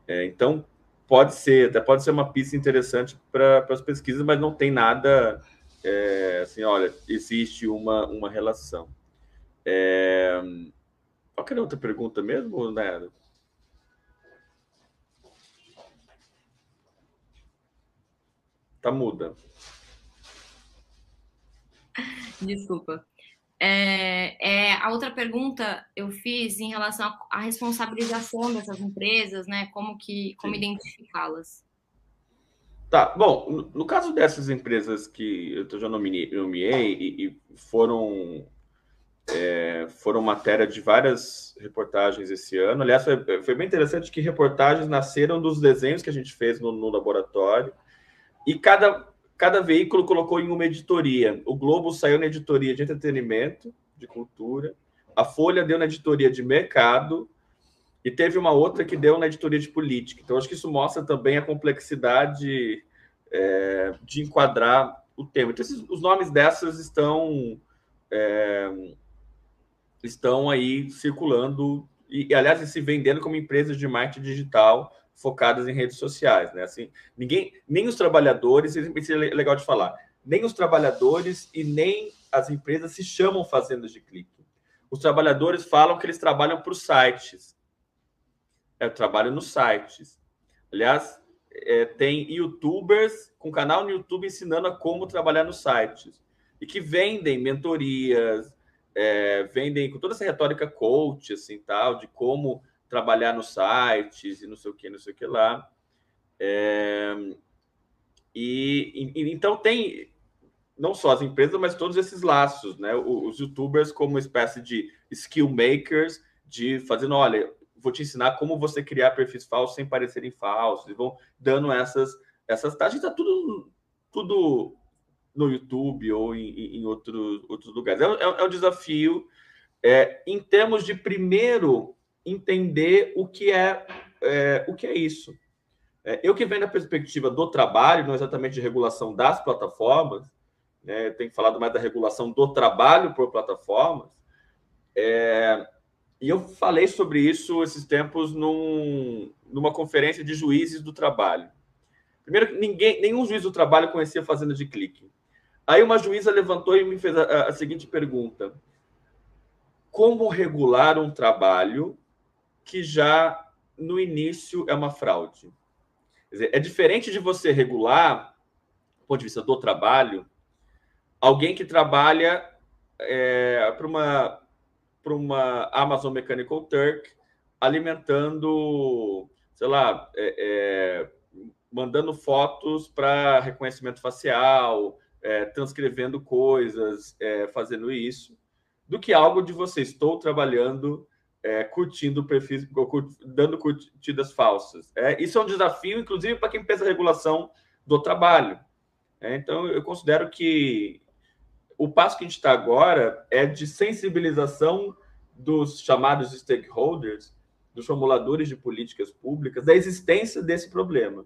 É, então, pode ser, até pode ser uma pista interessante para as pesquisas, mas não tem nada é, assim, olha, existe uma, uma relação. É, qual era outra pergunta mesmo, né? Tá muda. Desculpa. É, é, a outra pergunta eu fiz em relação à responsabilização dessas empresas, né? Como que como identificá-las? Tá, bom, no, no, caso dessas empresas que eu já nomeei, nomeei e, e, foram é, foram matéria de várias reportagens esse ano. Aliás, foi, foi, bem interessante que reportagens nasceram dos desenhos que a gente fez no, no laboratório e cada, cada veículo colocou em uma editoria. O Globo saiu na editoria de entretenimento, de cultura, a Folha deu na editoria de mercado e teve uma outra que deu na editoria de política. Então, acho que isso mostra também a complexidade é, de enquadrar o tema. Então, esses, os nomes dessas estão é, estão aí circulando e, e, aliás, se vendendo como empresas de marketing digital focadas em redes sociais, né? Assim, ninguém, nem os trabalhadores, isso é legal de falar, nem os trabalhadores e nem as empresas se chamam fazendas de clique. Os trabalhadores falam que eles trabalham para os sites. É, trabalho nos sites. Aliás, é, tem youtubers com canal no YouTube ensinando a como trabalhar nos sites. E que vendem mentorias, é, vendem com toda essa retórica coach, assim, tal, de como trabalhar nos sites e não sei o que, não sei o que lá. É, e, e, então tem não só as empresas, mas todos esses laços, né? Os youtubers como uma espécie de skill makers, de fazendo, olha, vou te ensinar como você criar perfis falsos sem parecerem falsos, e vão dando essas essas taxas, está tudo tudo no YouTube ou em, em outros outros lugares. É, é, é um desafio é, em termos de primeiro entender o que é, é o que é isso. É, eu que venho da perspectiva do trabalho, não exatamente de regulação das plataformas, né, tenho falado mais da regulação do trabalho por plataformas, é, e eu falei sobre isso esses tempos num, numa conferência de juízes do trabalho. Primeiro, ninguém, nenhum juiz do trabalho conhecia fazenda de clique. Aí uma juíza levantou e me fez a, a seguinte pergunta: Como regular um trabalho que já no início é uma fraude? Dizer, é diferente de você regular, do ponto de vista do trabalho, alguém que trabalha é, para uma uma Amazon Mechanical Turk alimentando, sei lá, é, é, mandando fotos para reconhecimento facial, é, transcrevendo coisas, é, fazendo isso, do que algo de você estou trabalhando, é, curtindo perfis, dando curtidas falsas. É, isso é um desafio, inclusive, para quem pensa regulação do trabalho. então, eu considero que o passo que a gente está agora é de sensibilização dos chamados stakeholders, dos formuladores de políticas públicas, da existência desse problema.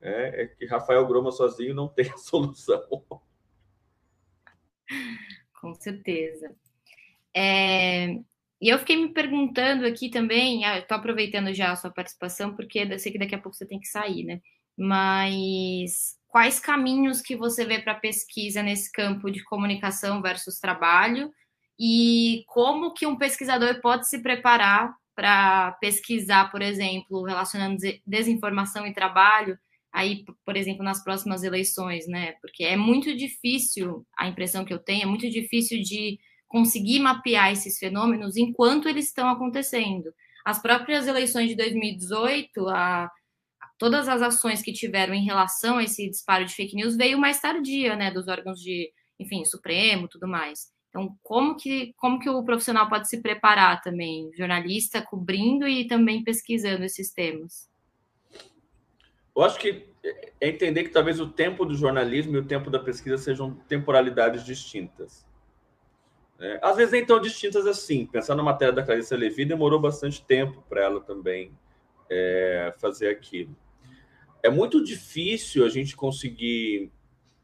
É, é que Rafael Groma sozinho não tem a solução. Com certeza. É, E eu fiquei me perguntando aqui também, estou aproveitando já a sua participação, porque eu sei que daqui a pouco você tem que sair, né? Mas quais caminhos que você vê para pesquisa nesse campo de comunicação versus trabalho e como que um pesquisador pode se preparar para pesquisar, por exemplo, relacionando desinformação e trabalho, aí, por exemplo, nas próximas eleições, né? Porque é muito difícil, a impressão que eu tenho, é muito difícil de conseguir mapear esses fenômenos enquanto eles estão acontecendo. As próprias eleições de 2018, a, todas as ações que tiveram em relação a esse disparo de fake news veio mais tardia, né, dos órgãos de, enfim, Supremo, tudo mais. Então, como que, como que o profissional pode se preparar também, jornalista cobrindo e também pesquisando esses temas? Eu acho que é entender que talvez o tempo do jornalismo e o tempo da pesquisa sejam temporalidades distintas. É, às vezes nem tão distintas assim. Pensar na matéria da Clarissa Levi demorou bastante tempo para ela também é, fazer aquilo. É muito difícil a gente conseguir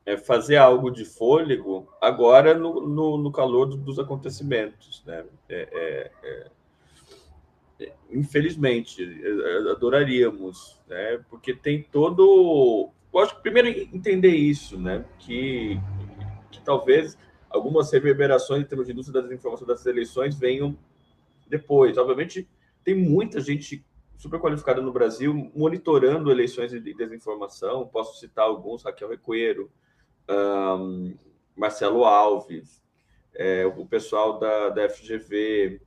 é, fazer algo de fôlego agora no, no, no calor do, dos acontecimentos. Né? É, é, é, infelizmente, adoraríamos, né? porque tem todo. Eu acho que primeiro entender isso, né? que, que talvez algumas reverberações em termos de indústria das informações das eleições venham depois. Obviamente, tem muita gente super qualificada no Brasil monitorando eleições de desinformação. Posso citar alguns: Raquel Recoeiro, um, Marcelo Alves, é, o pessoal da, da FGV,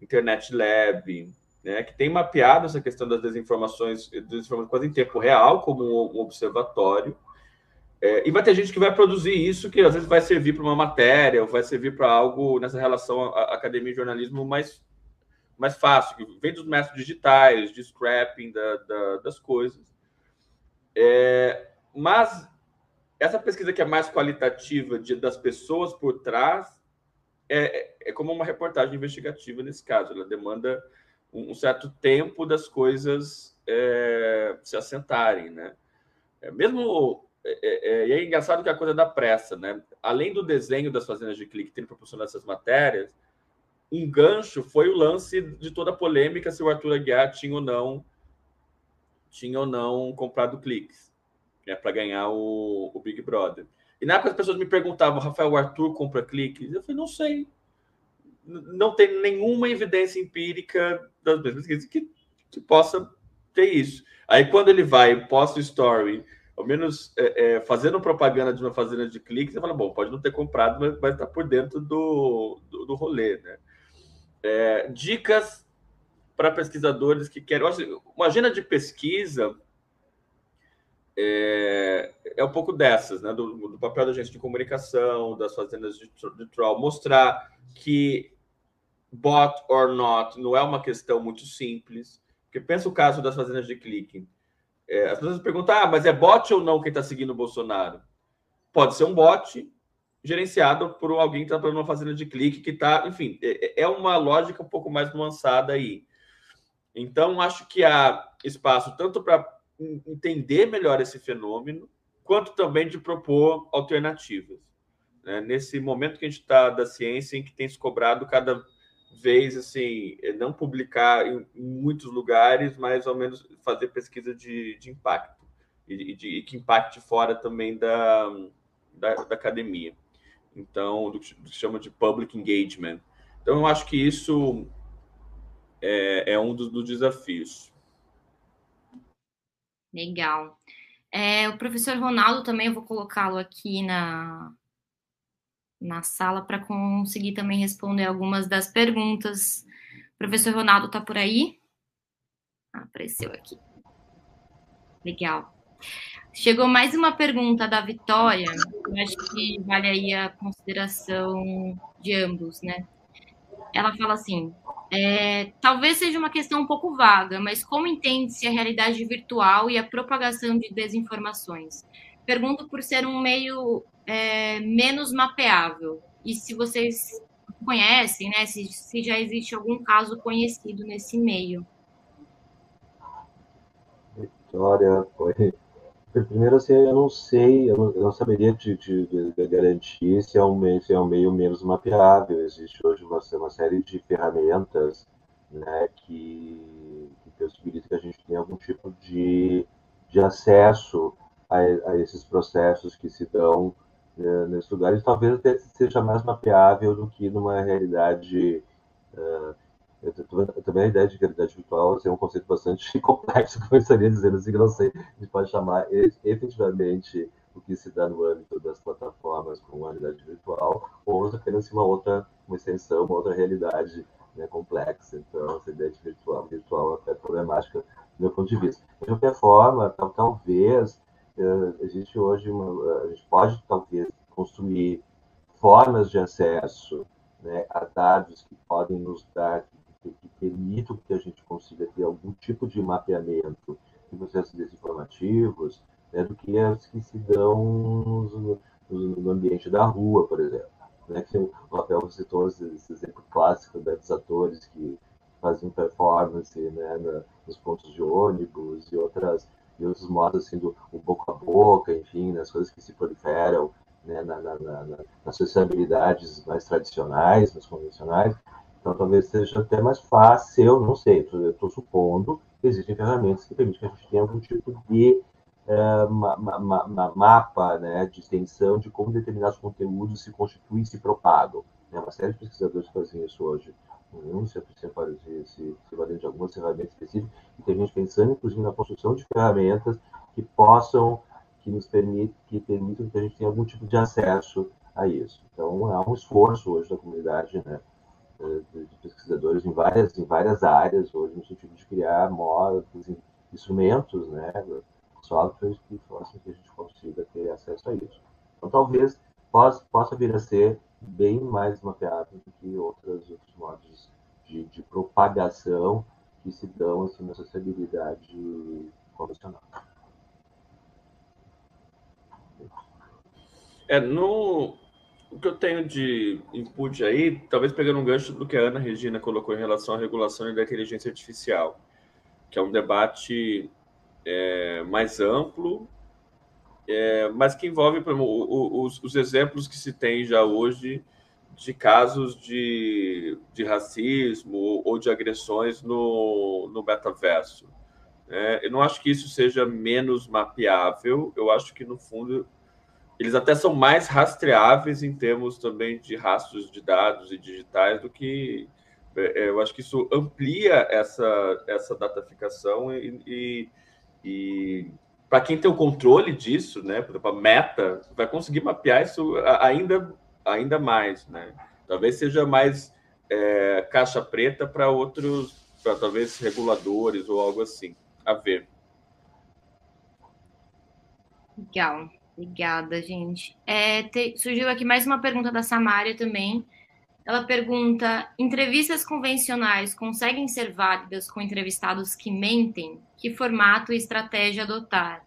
Internet Lab, né, que tem mapeado essa questão das desinformações, desinformações quase em tempo real, como um observatório. É, e vai ter gente que vai produzir isso, que às vezes vai servir para uma matéria, ou vai servir para algo nessa relação academia e jornalismo mais, mais fácil, que vem dos métodos digitais, de scrapping da, da, das coisas. É, mas essa pesquisa que é mais qualitativa de, das pessoas por trás é, é como uma reportagem investigativa nesse caso. Ela demanda um, um certo tempo das coisas é, se assentarem, né? É, mesmo é, é, é, e é engraçado que a coisa da pressa, né? Além do desenho das fazendas de clique ter proporcionado essas matérias, um gancho foi o lance de toda a polêmica se o Arthur Aguiar tinha ou não tinha ou não comprado cliques né, para ganhar o, o, Big Brother. E na época as pessoas me perguntavam, Rafael, o Arthur compra cliques? Eu falei, não sei. Não tem nenhuma evidência empírica das pesquisas que, que possa ter isso. Aí quando ele vai, posta o story, ao menos é, é, fazendo propaganda de uma fazenda de cliques, você fala, bom, pode não ter comprado, mas vai estar por dentro do, do, do rolê, né? É, dicas para pesquisadores que querem. Uma agenda de pesquisa é, é um pouco dessas, né? Do, do, papel da agência de comunicação, das fazendas de, de troll, mostrar que bot or not não é uma questão muito simples. Porque pensa o caso das fazendas de clique. É, as pessoas perguntam, ah, mas é bot ou não quem está seguindo o Bolsonaro? Pode ser um bot gerenciado por alguém que está fazendo uma fazenda de clique, que está, enfim, é, é uma lógica um pouco mais nuançada aí. Então, acho que há espaço tanto para entender melhor esse fenômeno, quanto também de propor alternativas. Né? Nesse momento que a gente está da ciência, em que tem se cobrado cada vez assim, não publicar em, muitos lugares, mas ao menos fazer pesquisa de, de impacto e, de, e que impacte fora também da, da, da academia. Então, do que, do que se chama de public engagement. Então, eu acho que isso é, é um dos, dos desafios. Legal. É, o professor Ronaldo também eu vou colocá-lo aqui na, na sala para conseguir também responder algumas das perguntas. O professor Ronaldo está por aí? Ah, apareceu aqui. Legal. Chegou mais uma pergunta da Vitória, eu acho que vale aí a consideração de ambos, né? Ela fala assim: é, talvez seja uma questão um pouco vaga, mas como entende-se a realidade virtual e a propagação de desinformações? Pergunto por ser um meio é, menos mapeável. E se vocês conhecem, né? Se, se já existe algum caso conhecido nesse meio. Vitória, foi Primeiro, assim, eu não sei, eu não, eu não saberia te, te, garantir se é, um meio, se é um meio menos mapeável. Existe hoje uma, uma série de ferramentas né, que, que possibilita que a gente tenha algum tipo de, de acesso a, a esses processos que se dão uh, nesses lugares. Talvez até seja mais mapeável do que numa realidade uh, também a ideia de realidade virtual assim, é um conceito bastante complexo, como eu estaria dizendo, assim, que não sei, a gente pode chamar efetivamente o que se dá no âmbito das plataformas com realidade virtual, ou apenas uma outra, uma extensão, uma outra realidade né, complexa. Então, essa ideia de virtual, virtual é problemática do meu ponto de vista. De qualquer forma, tal, talvez, existe hoje, uma, a gente pode talvez construir formas de acesso né, a dados que podem nos dar que, que permitam que a gente consiga ter algum tipo de mapeamento de processos desinformativos né, do que as que se dão no, no, ambiente da rua, por exemplo. Né, que o Rafael citou esse, esse exemplo clássico né, dos atores que faziam performance né, na, nos pontos de ônibus e outras e outros modos assim do boca a boca, enfim, nas coisas que se proliferam né, na, na, na, nas sociabilidades mais tradicionais, mais convencionais, então, talvez seja até mais fácil, não sei, eu estou supondo que existem ferramentas que permitem que a gente tenha algum tipo de uh, ma, ma, ma, mapa né, de extensão de como determinados conteúdos se constituem e se propagam. Né? Uma série de pesquisadores fazem isso hoje. Não se, se, se, se valendo de algumas ferramentas específicas, e tem gente pensando, inclusive, na construção de ferramentas que possam, que nos permitam, que permitam que a gente tenha algum tipo de acesso a isso. Então, há um esforço hoje da comunidade, né? de, pesquisadores em várias, em várias áreas hoje, no sentido de criar modos, instrumentos, né, softwares que façam que a gente consiga ter acesso a isso. Então, talvez possa, possa vir a ser bem mais mapeado do que outros, outros modos de, de propagação que se dão assim, na sociabilidade convencional. É, no, o que eu tenho de input aí, talvez pegando um gancho do que a Ana Regina colocou em relação à regulação da inteligência artificial, que é um debate é, mais amplo, é, mas que envolve exemplo, os, os, exemplos que se tem já hoje de casos de, de racismo ou de agressões no, no metaverso. É, eu não acho que isso seja menos mapeável, eu acho que, no fundo, eles até são mais rastreáveis em termos também de rastros de dados e digitais do que é, é, eu acho que isso amplia essa, essa dataficação e, e, e para quem tem o controle disso, né, por exemplo, a Meta vai conseguir mapear isso ainda, ainda mais, né? Talvez seja mais é, caixa preta para outros, para talvez reguladores ou algo assim. A ver. Legal. Obrigada, gente. É, te, surgiu aqui mais uma pergunta da Samária também. Ela pergunta: entrevistas convencionais conseguem ser válidas com entrevistados que mentem? Que formato e estratégia adotar?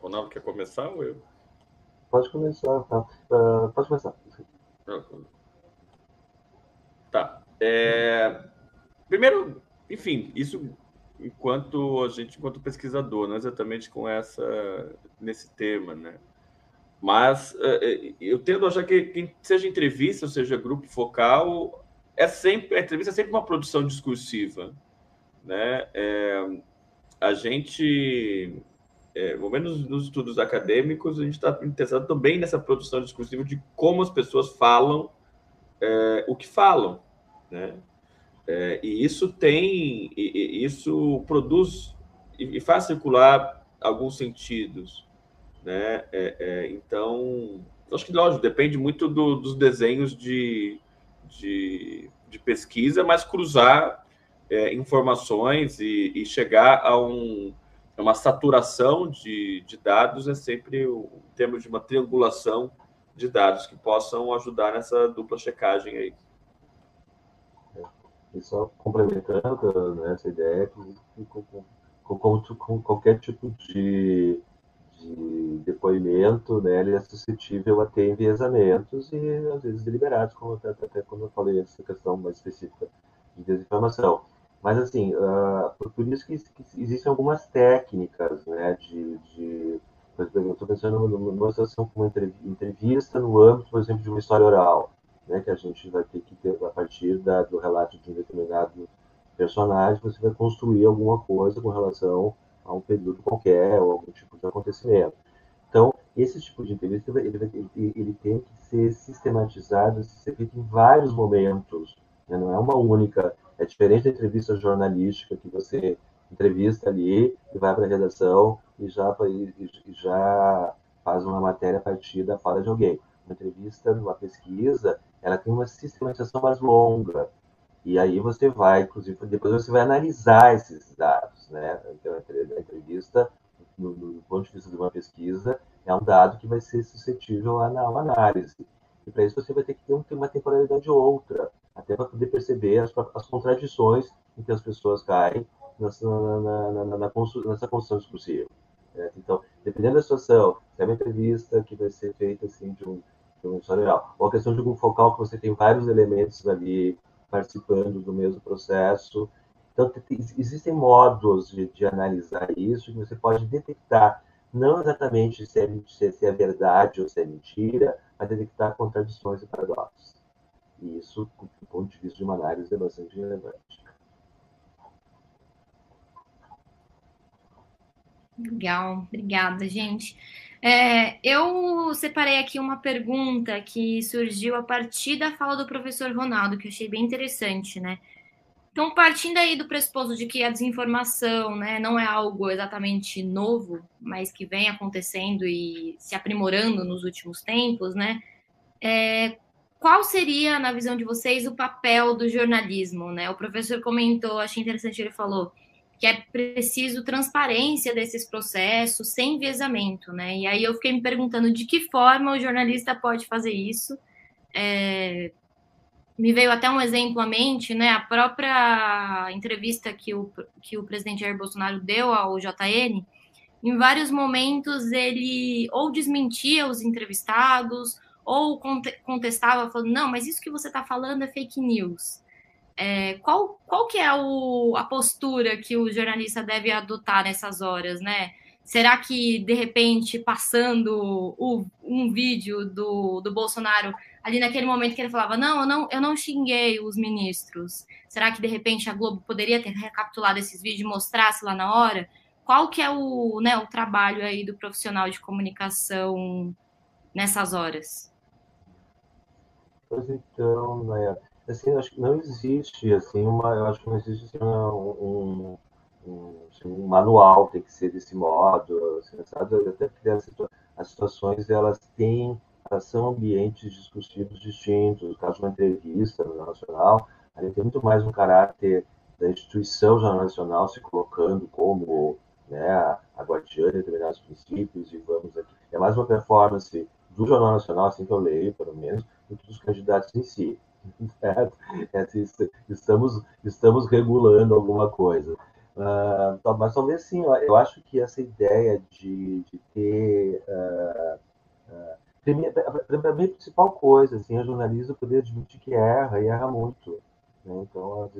Ronaldo, quer começar ou eu? Pode começar, tá? Uh, pode começar. Tá. É... Primeiro, enfim, isso enquanto a gente, enquanto pesquisador, não exatamente com essa nesse tema, né? Mas uh, eu tendo a achar que, que seja entrevista, ou seja grupo focal, é sempre a entrevista é sempre uma produção discursiva, né? É, a gente, é, pelo menos nos estudos acadêmicos, a gente está interessado também nessa produção discursiva de como as pessoas falam é, o que falam, né? É, e isso tem, e, isso produz e, faz circular alguns sentidos, né? É, é, então, acho que lógico depende muito do, dos desenhos de, de, de, pesquisa, mas cruzar é, informações e, e, chegar a um, uma saturação de, de dados é sempre o termo de uma triangulação de dados que possam ajudar nessa dupla checagem aí. E só complementando né, essa ideia que com, com, com, com, qualquer tipo de, de depoimento, né, ele é suscetível a ter enviesamentos e às vezes deliberados, como até, até quando eu falei essa questão mais específica de desinformação. Mas, assim, uh, por, isso que, que, existem algumas técnicas, né, de... de por exemplo, eu estou pensando numa situação como entrevista no âmbito, por exemplo, de uma história oral, né, que a gente vai ter que ter, a partir da, do relato de um determinado personagem, você vai construir alguma coisa com relação a um período qualquer ou algum tipo de acontecimento. Então, esse tipo de entrevista ele, ele, ele tem que ser sistematizado, ser feito em vários momentos, né? não é uma única. É diferente da entrevista jornalística que você entrevista ali e vai para a redação e já, e, e já faz uma matéria a partir da fala de alguém. Uma entrevista, uma pesquisa, ela tem uma sistematização mais longa. E aí você vai, inclusive, depois você vai analisar esses dados, né? Então, a entrevista, no ponto de vista de uma pesquisa, é um dado que vai ser suscetível a uma análise. E para isso você vai ter que ter uma temporalidade ou outra, até para poder perceber as, as, contradições em que as pessoas caem nessa, na, na, na, nessa construção discursiva. Né? Então, dependendo da situação, se é uma entrevista que vai ser feita assim de um, de um historial, ou a questão de um focal que você tem vários elementos ali participando do mesmo processo. Então, existem modos de, de analisar isso que você pode detectar não exatamente se é, se é verdade ou se é mentira, mas detectar contradições e paradoxos. E isso, do ponto de vista de uma análise, é bastante relevante. Legal, obrigada, gente. É, eu separei aqui uma pergunta que surgiu a partir da fala do professor Ronaldo, que eu achei bem interessante, né? Então, partindo aí do pressuposto de que a desinformação né, não é algo exatamente novo, mas que vem acontecendo e se aprimorando nos últimos tempos, né? É, qual seria, na visão de vocês, o papel do jornalismo? Né? O professor comentou, achei interessante, ele falou que é preciso transparência desses processos, sem enviesamento, né? E aí eu fiquei me perguntando de que forma o jornalista pode fazer isso, é, me veio até um exemplo à mente, né? A própria entrevista que o, que o presidente Jair Bolsonaro deu ao JN, em vários momentos ele ou desmentia os entrevistados ou contestava falando não, mas isso que você está falando é fake news. É, qual, qual que é o, a postura que o jornalista deve adotar nessas horas, né? Será que, de repente, passando o, um vídeo do, do Bolsonaro ali naquele momento que ele falava, não, eu não, eu não xinguei os ministros. Será que de repente a Globo poderia ter recapitulado esses vídeos e mostrasse lá na hora? Qual que é o, né, o trabalho aí do profissional de comunicação nessas horas? Pois então, Naya, assim, acho que não existe assim uma, acho que não existe assim, um, um, assim, um manual tem que ser desse modo, assim, sabe? até porque as, as situações elas têm são ambientes discursivos distintos. No caso de uma entrevista no Nacional, ali tem muito mais um caráter da instituição Jornal Nacional se colocando como né, a guardiã de determinados princípios e vamos aqui. É mais uma performance do Jornal Nacional, assim que eu leio, pelo menos, do que dos candidatos em si. É, estamos, estamos regulando alguma coisa. Uh, mas talvez sim, eu acho que essa ideia de, de ter uh, uh, a principal coisa, assim, a jornalista poder admitir que erra e erra muito. Né? Então,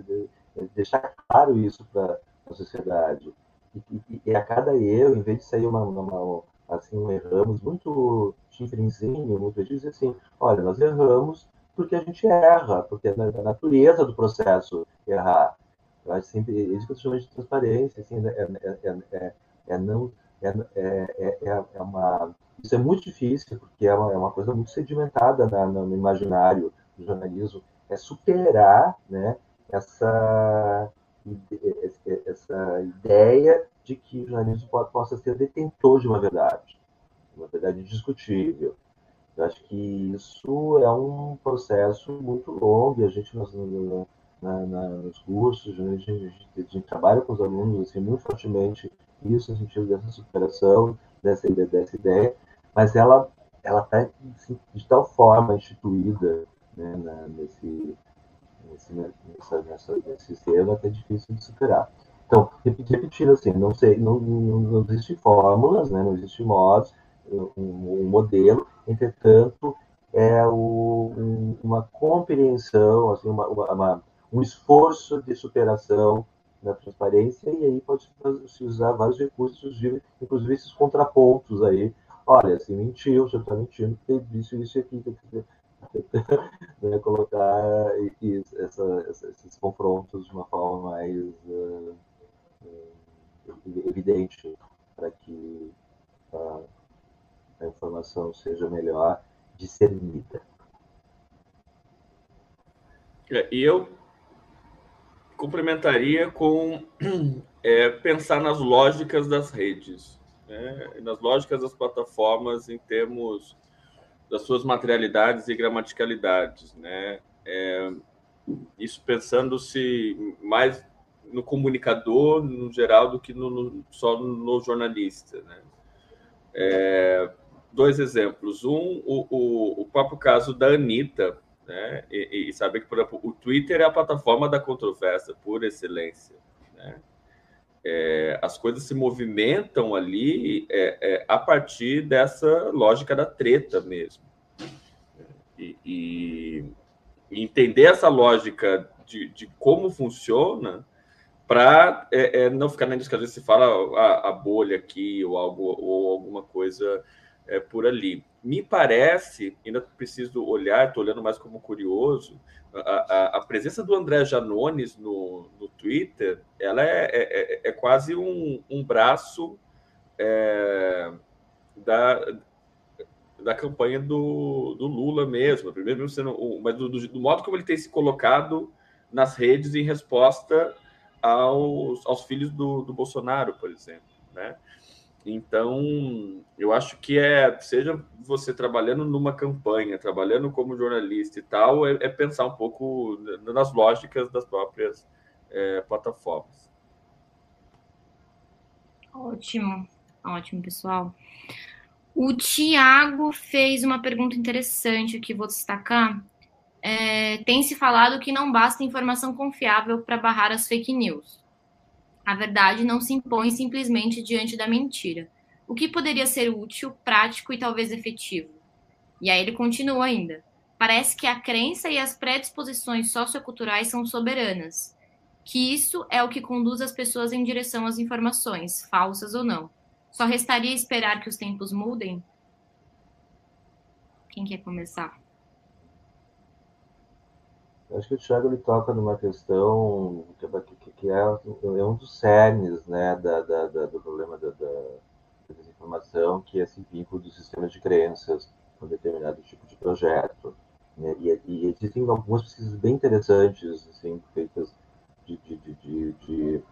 deixar claro isso para a sociedade. E, e, e, a cada erro, em vez de sair uma, uma assim, um erramos muito chifrinzinho, muito dizer assim, olha, nós erramos porque a gente erra, porque é da natureza do processo errar. Eu acho sempre, é isso que eu chamo de transparência, assim, é, é, é, é não, é, é, é, é uma isso é muito difícil, porque é uma, é uma coisa muito sedimentada na, no imaginário do jornalismo. É superar né, essa, essa ideia de que o jornalismo possa ser detentor de uma verdade, uma verdade discutível. Eu acho que isso é um processo muito longo e a gente, nos, na, na, nos cursos, a gente, a, gente, a gente, trabalha com os alunos assim, muito fortemente isso, no sentido dessa superação, dessa, dessa ideia, mas ela ela está assim, de tal forma instituída né, na, nesse, nesse, nessa, nessa, nesse sistema que é difícil de superar. Então, repetindo assim, não, sei, não, não, não existe fórmulas, né, não existe modos, um, um modelo, entretanto, é o, um, uma compreensão, assim, uma, uma, um esforço de superação da transparência, e aí pode se usar vários recursos, inclusive esses contrapontos aí. Olha, se mentiu, você está mentindo, tem isso, isso aqui. né, colocar essa, esses confrontos de uma forma mais uh, uh, evidente para que a, a informação seja melhor discernida. É, e eu complementaria com é, pensar nas lógicas das redes, né? nas lógicas das plataformas em termos das suas materialidades e gramaticalidades, né? É, isso pensando-se mais no comunicador no geral do que no, no, só no jornalista, né? É, dois exemplos. Um, o, o, o, próprio caso da Anitta, né? E, e saber que, por exemplo, o Twitter é a plataforma da controvérsia por excelência, né? É, as coisas se movimentam ali é, é, a partir dessa lógica da treta mesmo. E, e, entender essa lógica de, de como funciona para é, é, não ficar às vezes se fala a, a, bolha aqui ou algo ou alguma coisa é, por ali. Me parece, ainda preciso olhar, estou olhando mais como curioso, a, a, a, presença do André Janones no, no Twitter, ela é, é, é, é quase um, um braço é, da, da campanha do, do Lula mesmo, primeiro mesmo sendo, mas do, do, do, modo como ele tem se colocado nas redes em resposta aos, aos filhos do, do Bolsonaro, por exemplo, né? Então, eu acho que é, seja você trabalhando numa campanha, trabalhando como jornalista e tal, é, é pensar um pouco nas lógicas das próprias é, plataformas. Ótimo, ótimo, pessoal. O Tiago fez uma pergunta interessante que vou destacar. É, tem se falado que não basta informação confiável para barrar as fake news. A verdade não se impõe simplesmente diante da mentira. O que poderia ser útil, prático e talvez efetivo? E aí ele continua ainda. Parece que a crença e as predisposições socioculturais são soberanas, que isso é o que conduz as pessoas em direção às informações, falsas ou não. Só restaria esperar que os tempos mudem? Quem quer começar? Acho que o Thiago ele toca numa questão que, que, que é, é, um dos cernes né, da, da, da do problema da, desinformação, que é esse vínculo dos sistemas de crenças com determinado tipo de projeto. Né? E, e, existem algumas pesquisas bem interessantes assim, feitas de, de, de, de, de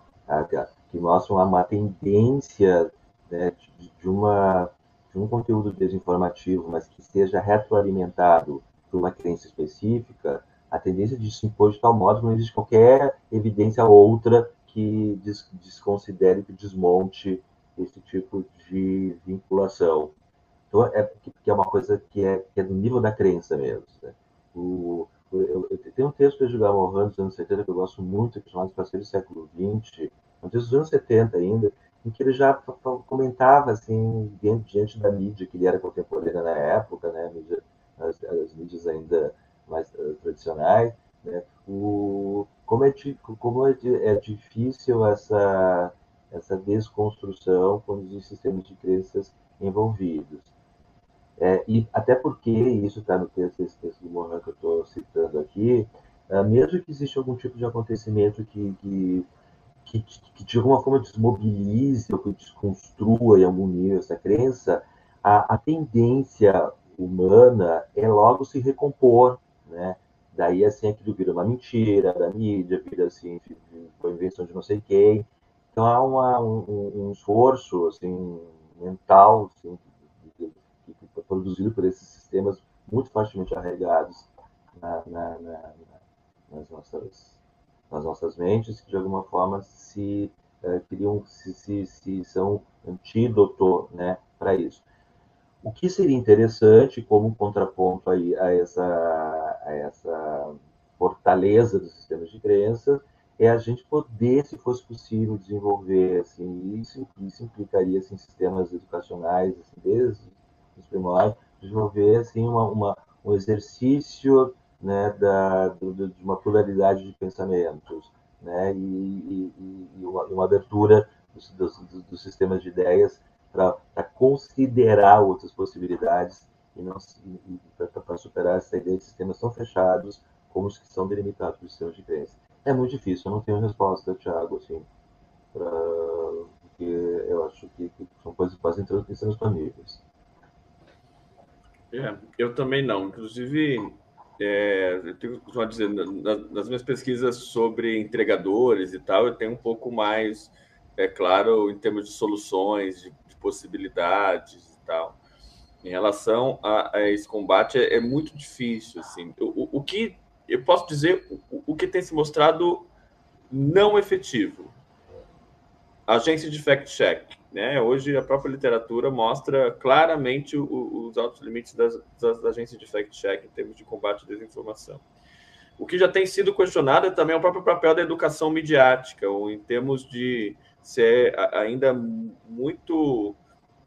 que mostram uma tendência né, de, uma, de um conteúdo desinformativo, mas que seja retroalimentado por uma crença específica, a tendência de se impor de tal modo que não existe qualquer evidência outra que des, desconsidere, que desmonte esse tipo de vinculação. Então, é que é uma coisa que é, que é do nível da crença mesmo. Né? O, eu, eu, tem um texto do Edgar Morin dos anos 70 que eu gosto muito, que é chamado Passeio do século XX, um texto dos anos 70 ainda, em que ele já comentava, assim, diante da mídia, que ele era contemporânea na época, né, as, as mídias ainda mais uh, tradicionais, né, o, como, é, como é, é difícil essa, essa desconstrução quando existem sistemas de crenças envolvidos. É, e até porque, isso está no texto, esse texto do Mohan que eu estou citando aqui, uh, mesmo que exista algum tipo de acontecimento que, que que, que, de alguma forma desmobilize ou que desconstrua em algum nível essa crença, a, a tendência humana é logo se recompor, né? Daí, assim, aquilo vira uma mentira da mídia, vira, assim, foi invenção de não sei quem. Então, há uma, um, um esforço, assim, mental, assim, produzido por esses sistemas muito fortemente arraigados na, na, na, nas nossas nas nossas mentes, que de alguma forma se uh, criam, se, se, se, são antídoto né, para isso. O que seria interessante, como um contraponto aí a, essa, a essa fortaleza dos sistemas de crenças, é a gente poder, se fosse possível, desenvolver, assim, isso, isso implicaria assim, sistemas educacionais, assim, desde os primórdios, desenvolver assim, uma, uma, um exercício né, da, do, de uma pluralidade de pensamentos, né, e, e, e uma, uma, abertura dos, dos, dos, sistemas de ideias para considerar outras possibilidades e para superar essa ideia de sistemas tão fechados como os que são delimitados por sistemas de crença. É muito difícil, eu não tenho resposta, Thiago, assim, pra, porque eu acho que, que são coisas quase intransponíveis. É, eu também não. Inclusive, é, eu tenho que dizer, nas minhas pesquisas sobre entregadores e tal, eu tenho um pouco mais, é claro, em termos de soluções, de, de possibilidades e tal. Em relação a, a esse combate, é, é, muito difícil. Assim. O, o, o que eu posso dizer, o, o que tem se mostrado não efetivo agência de fact-check. Né? Hoje, a própria literatura mostra claramente o, os altos limites das, das agências de fact-check em termos de combate à desinformação. O que já tem sido questionado é também o próprio papel da educação midiática, ou em termos de ser ainda muito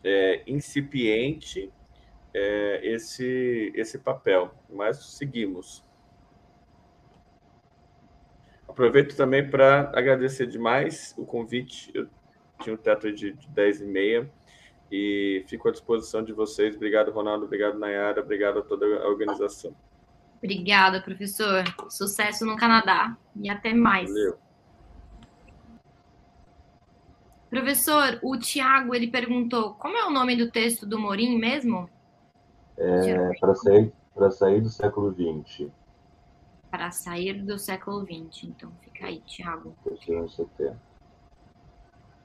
é, incipiente é, esse, esse papel. Mas seguimos. Aproveito também para agradecer demais o convite. Eu tinha um teto de, de 10 e meia e fico à disposição de vocês. Obrigado, Ronaldo. Obrigado, Nayara. Obrigado a toda a organização. Obrigada, professor. Sucesso no Canadá e até mais. Valeu. Professor, o Tiago ele perguntou como é o nome do texto do Morim mesmo? É, para sair, para sair do século XX para sair do século XX. Então, fica aí, Tiago.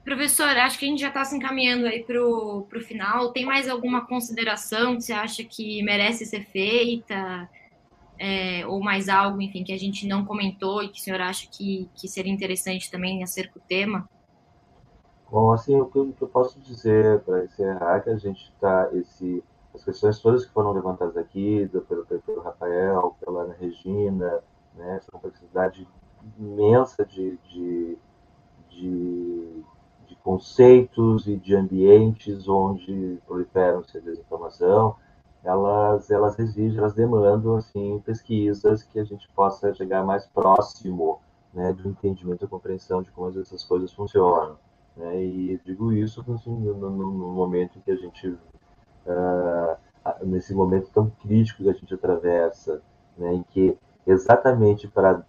Professor, acho que a gente já está se encaminhando aí para o final. Tem mais alguma consideração que você acha que merece ser feita? É, ou mais algo, enfim, que a gente não comentou e que o senhor acha que, que seria interessante também acerca do tema? Bom, assim, o que eu posso dizer para encerrar é que a gente está, esse as questões todas que foram levantadas aqui, do, pelo, pelo Rafael, pela Ana Regina, né, essa complexidade imensa de, de, de, de conceitos e de ambientes onde proliferam-se a desinformação, elas, elas exigem, elas demandam assim, pesquisas que a gente possa chegar mais próximo né, do entendimento e compreensão de como essas coisas funcionam. Né? E digo isso assim, no, no, momento em que a gente uh, nesse momento tão crítico que a gente atravessa, né, em que exatamente para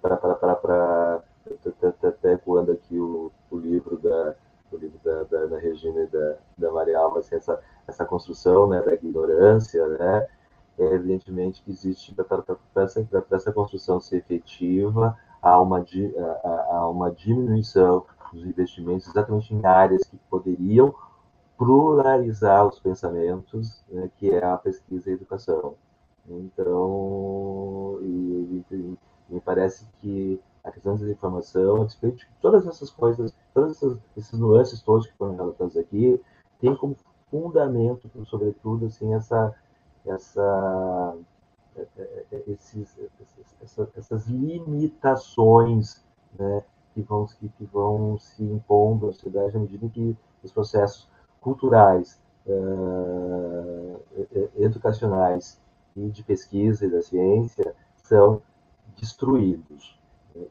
até ecoando aqui o, o, livro da o livro da, da, da Regina e da, da Maria Alva, assim, essa, essa construção né, da ignorância, né, é evidentemente que existe para essa, essa construção ser efetiva, há uma, há uma diminuição dos investimentos exatamente em áreas que poderiam pluralizar os pensamentos, né, que é a pesquisa e a educação. Então, e, e, me parece que a questão da informação, a despeito de todas essas coisas, todos esses, esses nuances todos que foram relatados aqui, tem como fundamento, sobretudo, assim, essa, essa, é, é, é, esses, essas, essas limitações né, que, vão, que, vão se impondo à sociedade à medida que os processos culturais, uh, educacionais e de pesquisa e da ciência são destruídos.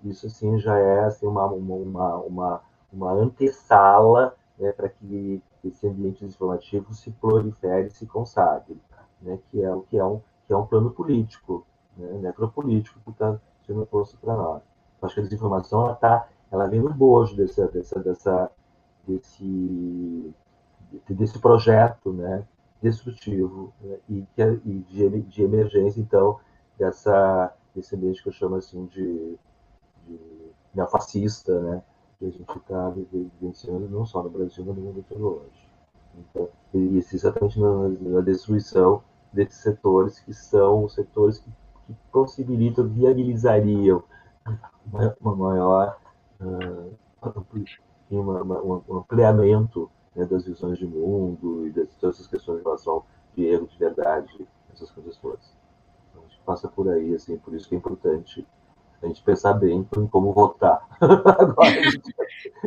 Isso, sim, já é assim, uma, uma, uma, uma antessala né, para que esse ambiente informativo se prolifere, se consagre, né, que, é, que, é um, que é um plano político, né, necropolítico que está sendo posto para nós. Acho que a desinformação ela, tá, ela vem no bojo dessa, dessa, dessa, desse, desse projeto né, destrutivo né, e, e de, de, emergência, então, dessa, desse ambiente que eu chamo assim de, de neofascista, né, que a gente está vivenciando não só no Brasil, mas no mundo todo hoje. Então, e isso exatamente na, na, destruição desses setores, que são os setores que, que possibilitam, viabilizariam uma, uma maior uh, um ampliamento né, das visões de mundo e de todas essas questões de relação de erro, de verdade, essas coisas todas. Então, a gente passa por aí, assim, por isso que é importante a gente pensar bem em como votar. agora, gente...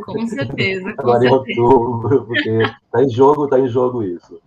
Com certeza. Com agora certeza. em outubro, porque está em jogo, está em jogo isso.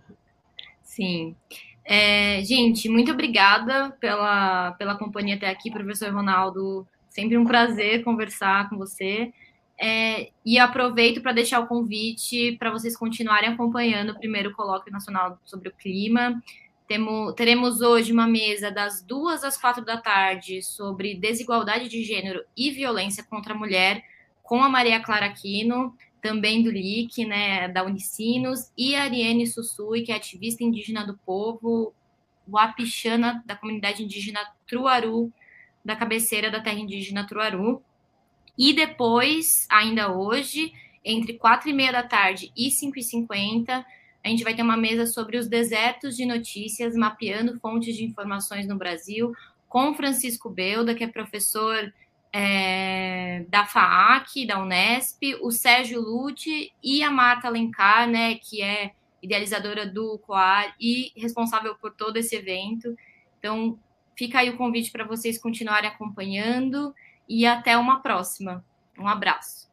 Sim. É, gente, muito obrigada pela, pela companhia até aqui, professor Ronaldo. Sempre um prazer conversar com você. É, e aproveito para deixar o convite para vocês continuarem acompanhando o primeiro colóquio nacional sobre o clima. Temo, teremos hoje uma mesa das duas às quatro da tarde sobre desigualdade de gênero e violência contra a mulher, com a Maria Clara Aquino, também do LIC, né, da Unicinos, e a Ariane Sussui, que é ativista indígena do povo, Wapichana, da comunidade indígena Truaru, da cabeceira da terra indígena Truaru. E depois, ainda hoje, entre quatro e meia da tarde e cinco e cinquenta, a gente vai ter uma mesa sobre os desertos de notícias, mapeando fontes de informações no Brasil, com Francisco Belda, que é professor é, da FAAC, da Unesp, o Sérgio Lute e a Marta Alencar, né, que é idealizadora do COAR e responsável por todo esse evento. Então, fica aí o convite para vocês continuarem acompanhando e até uma próxima. Um abraço.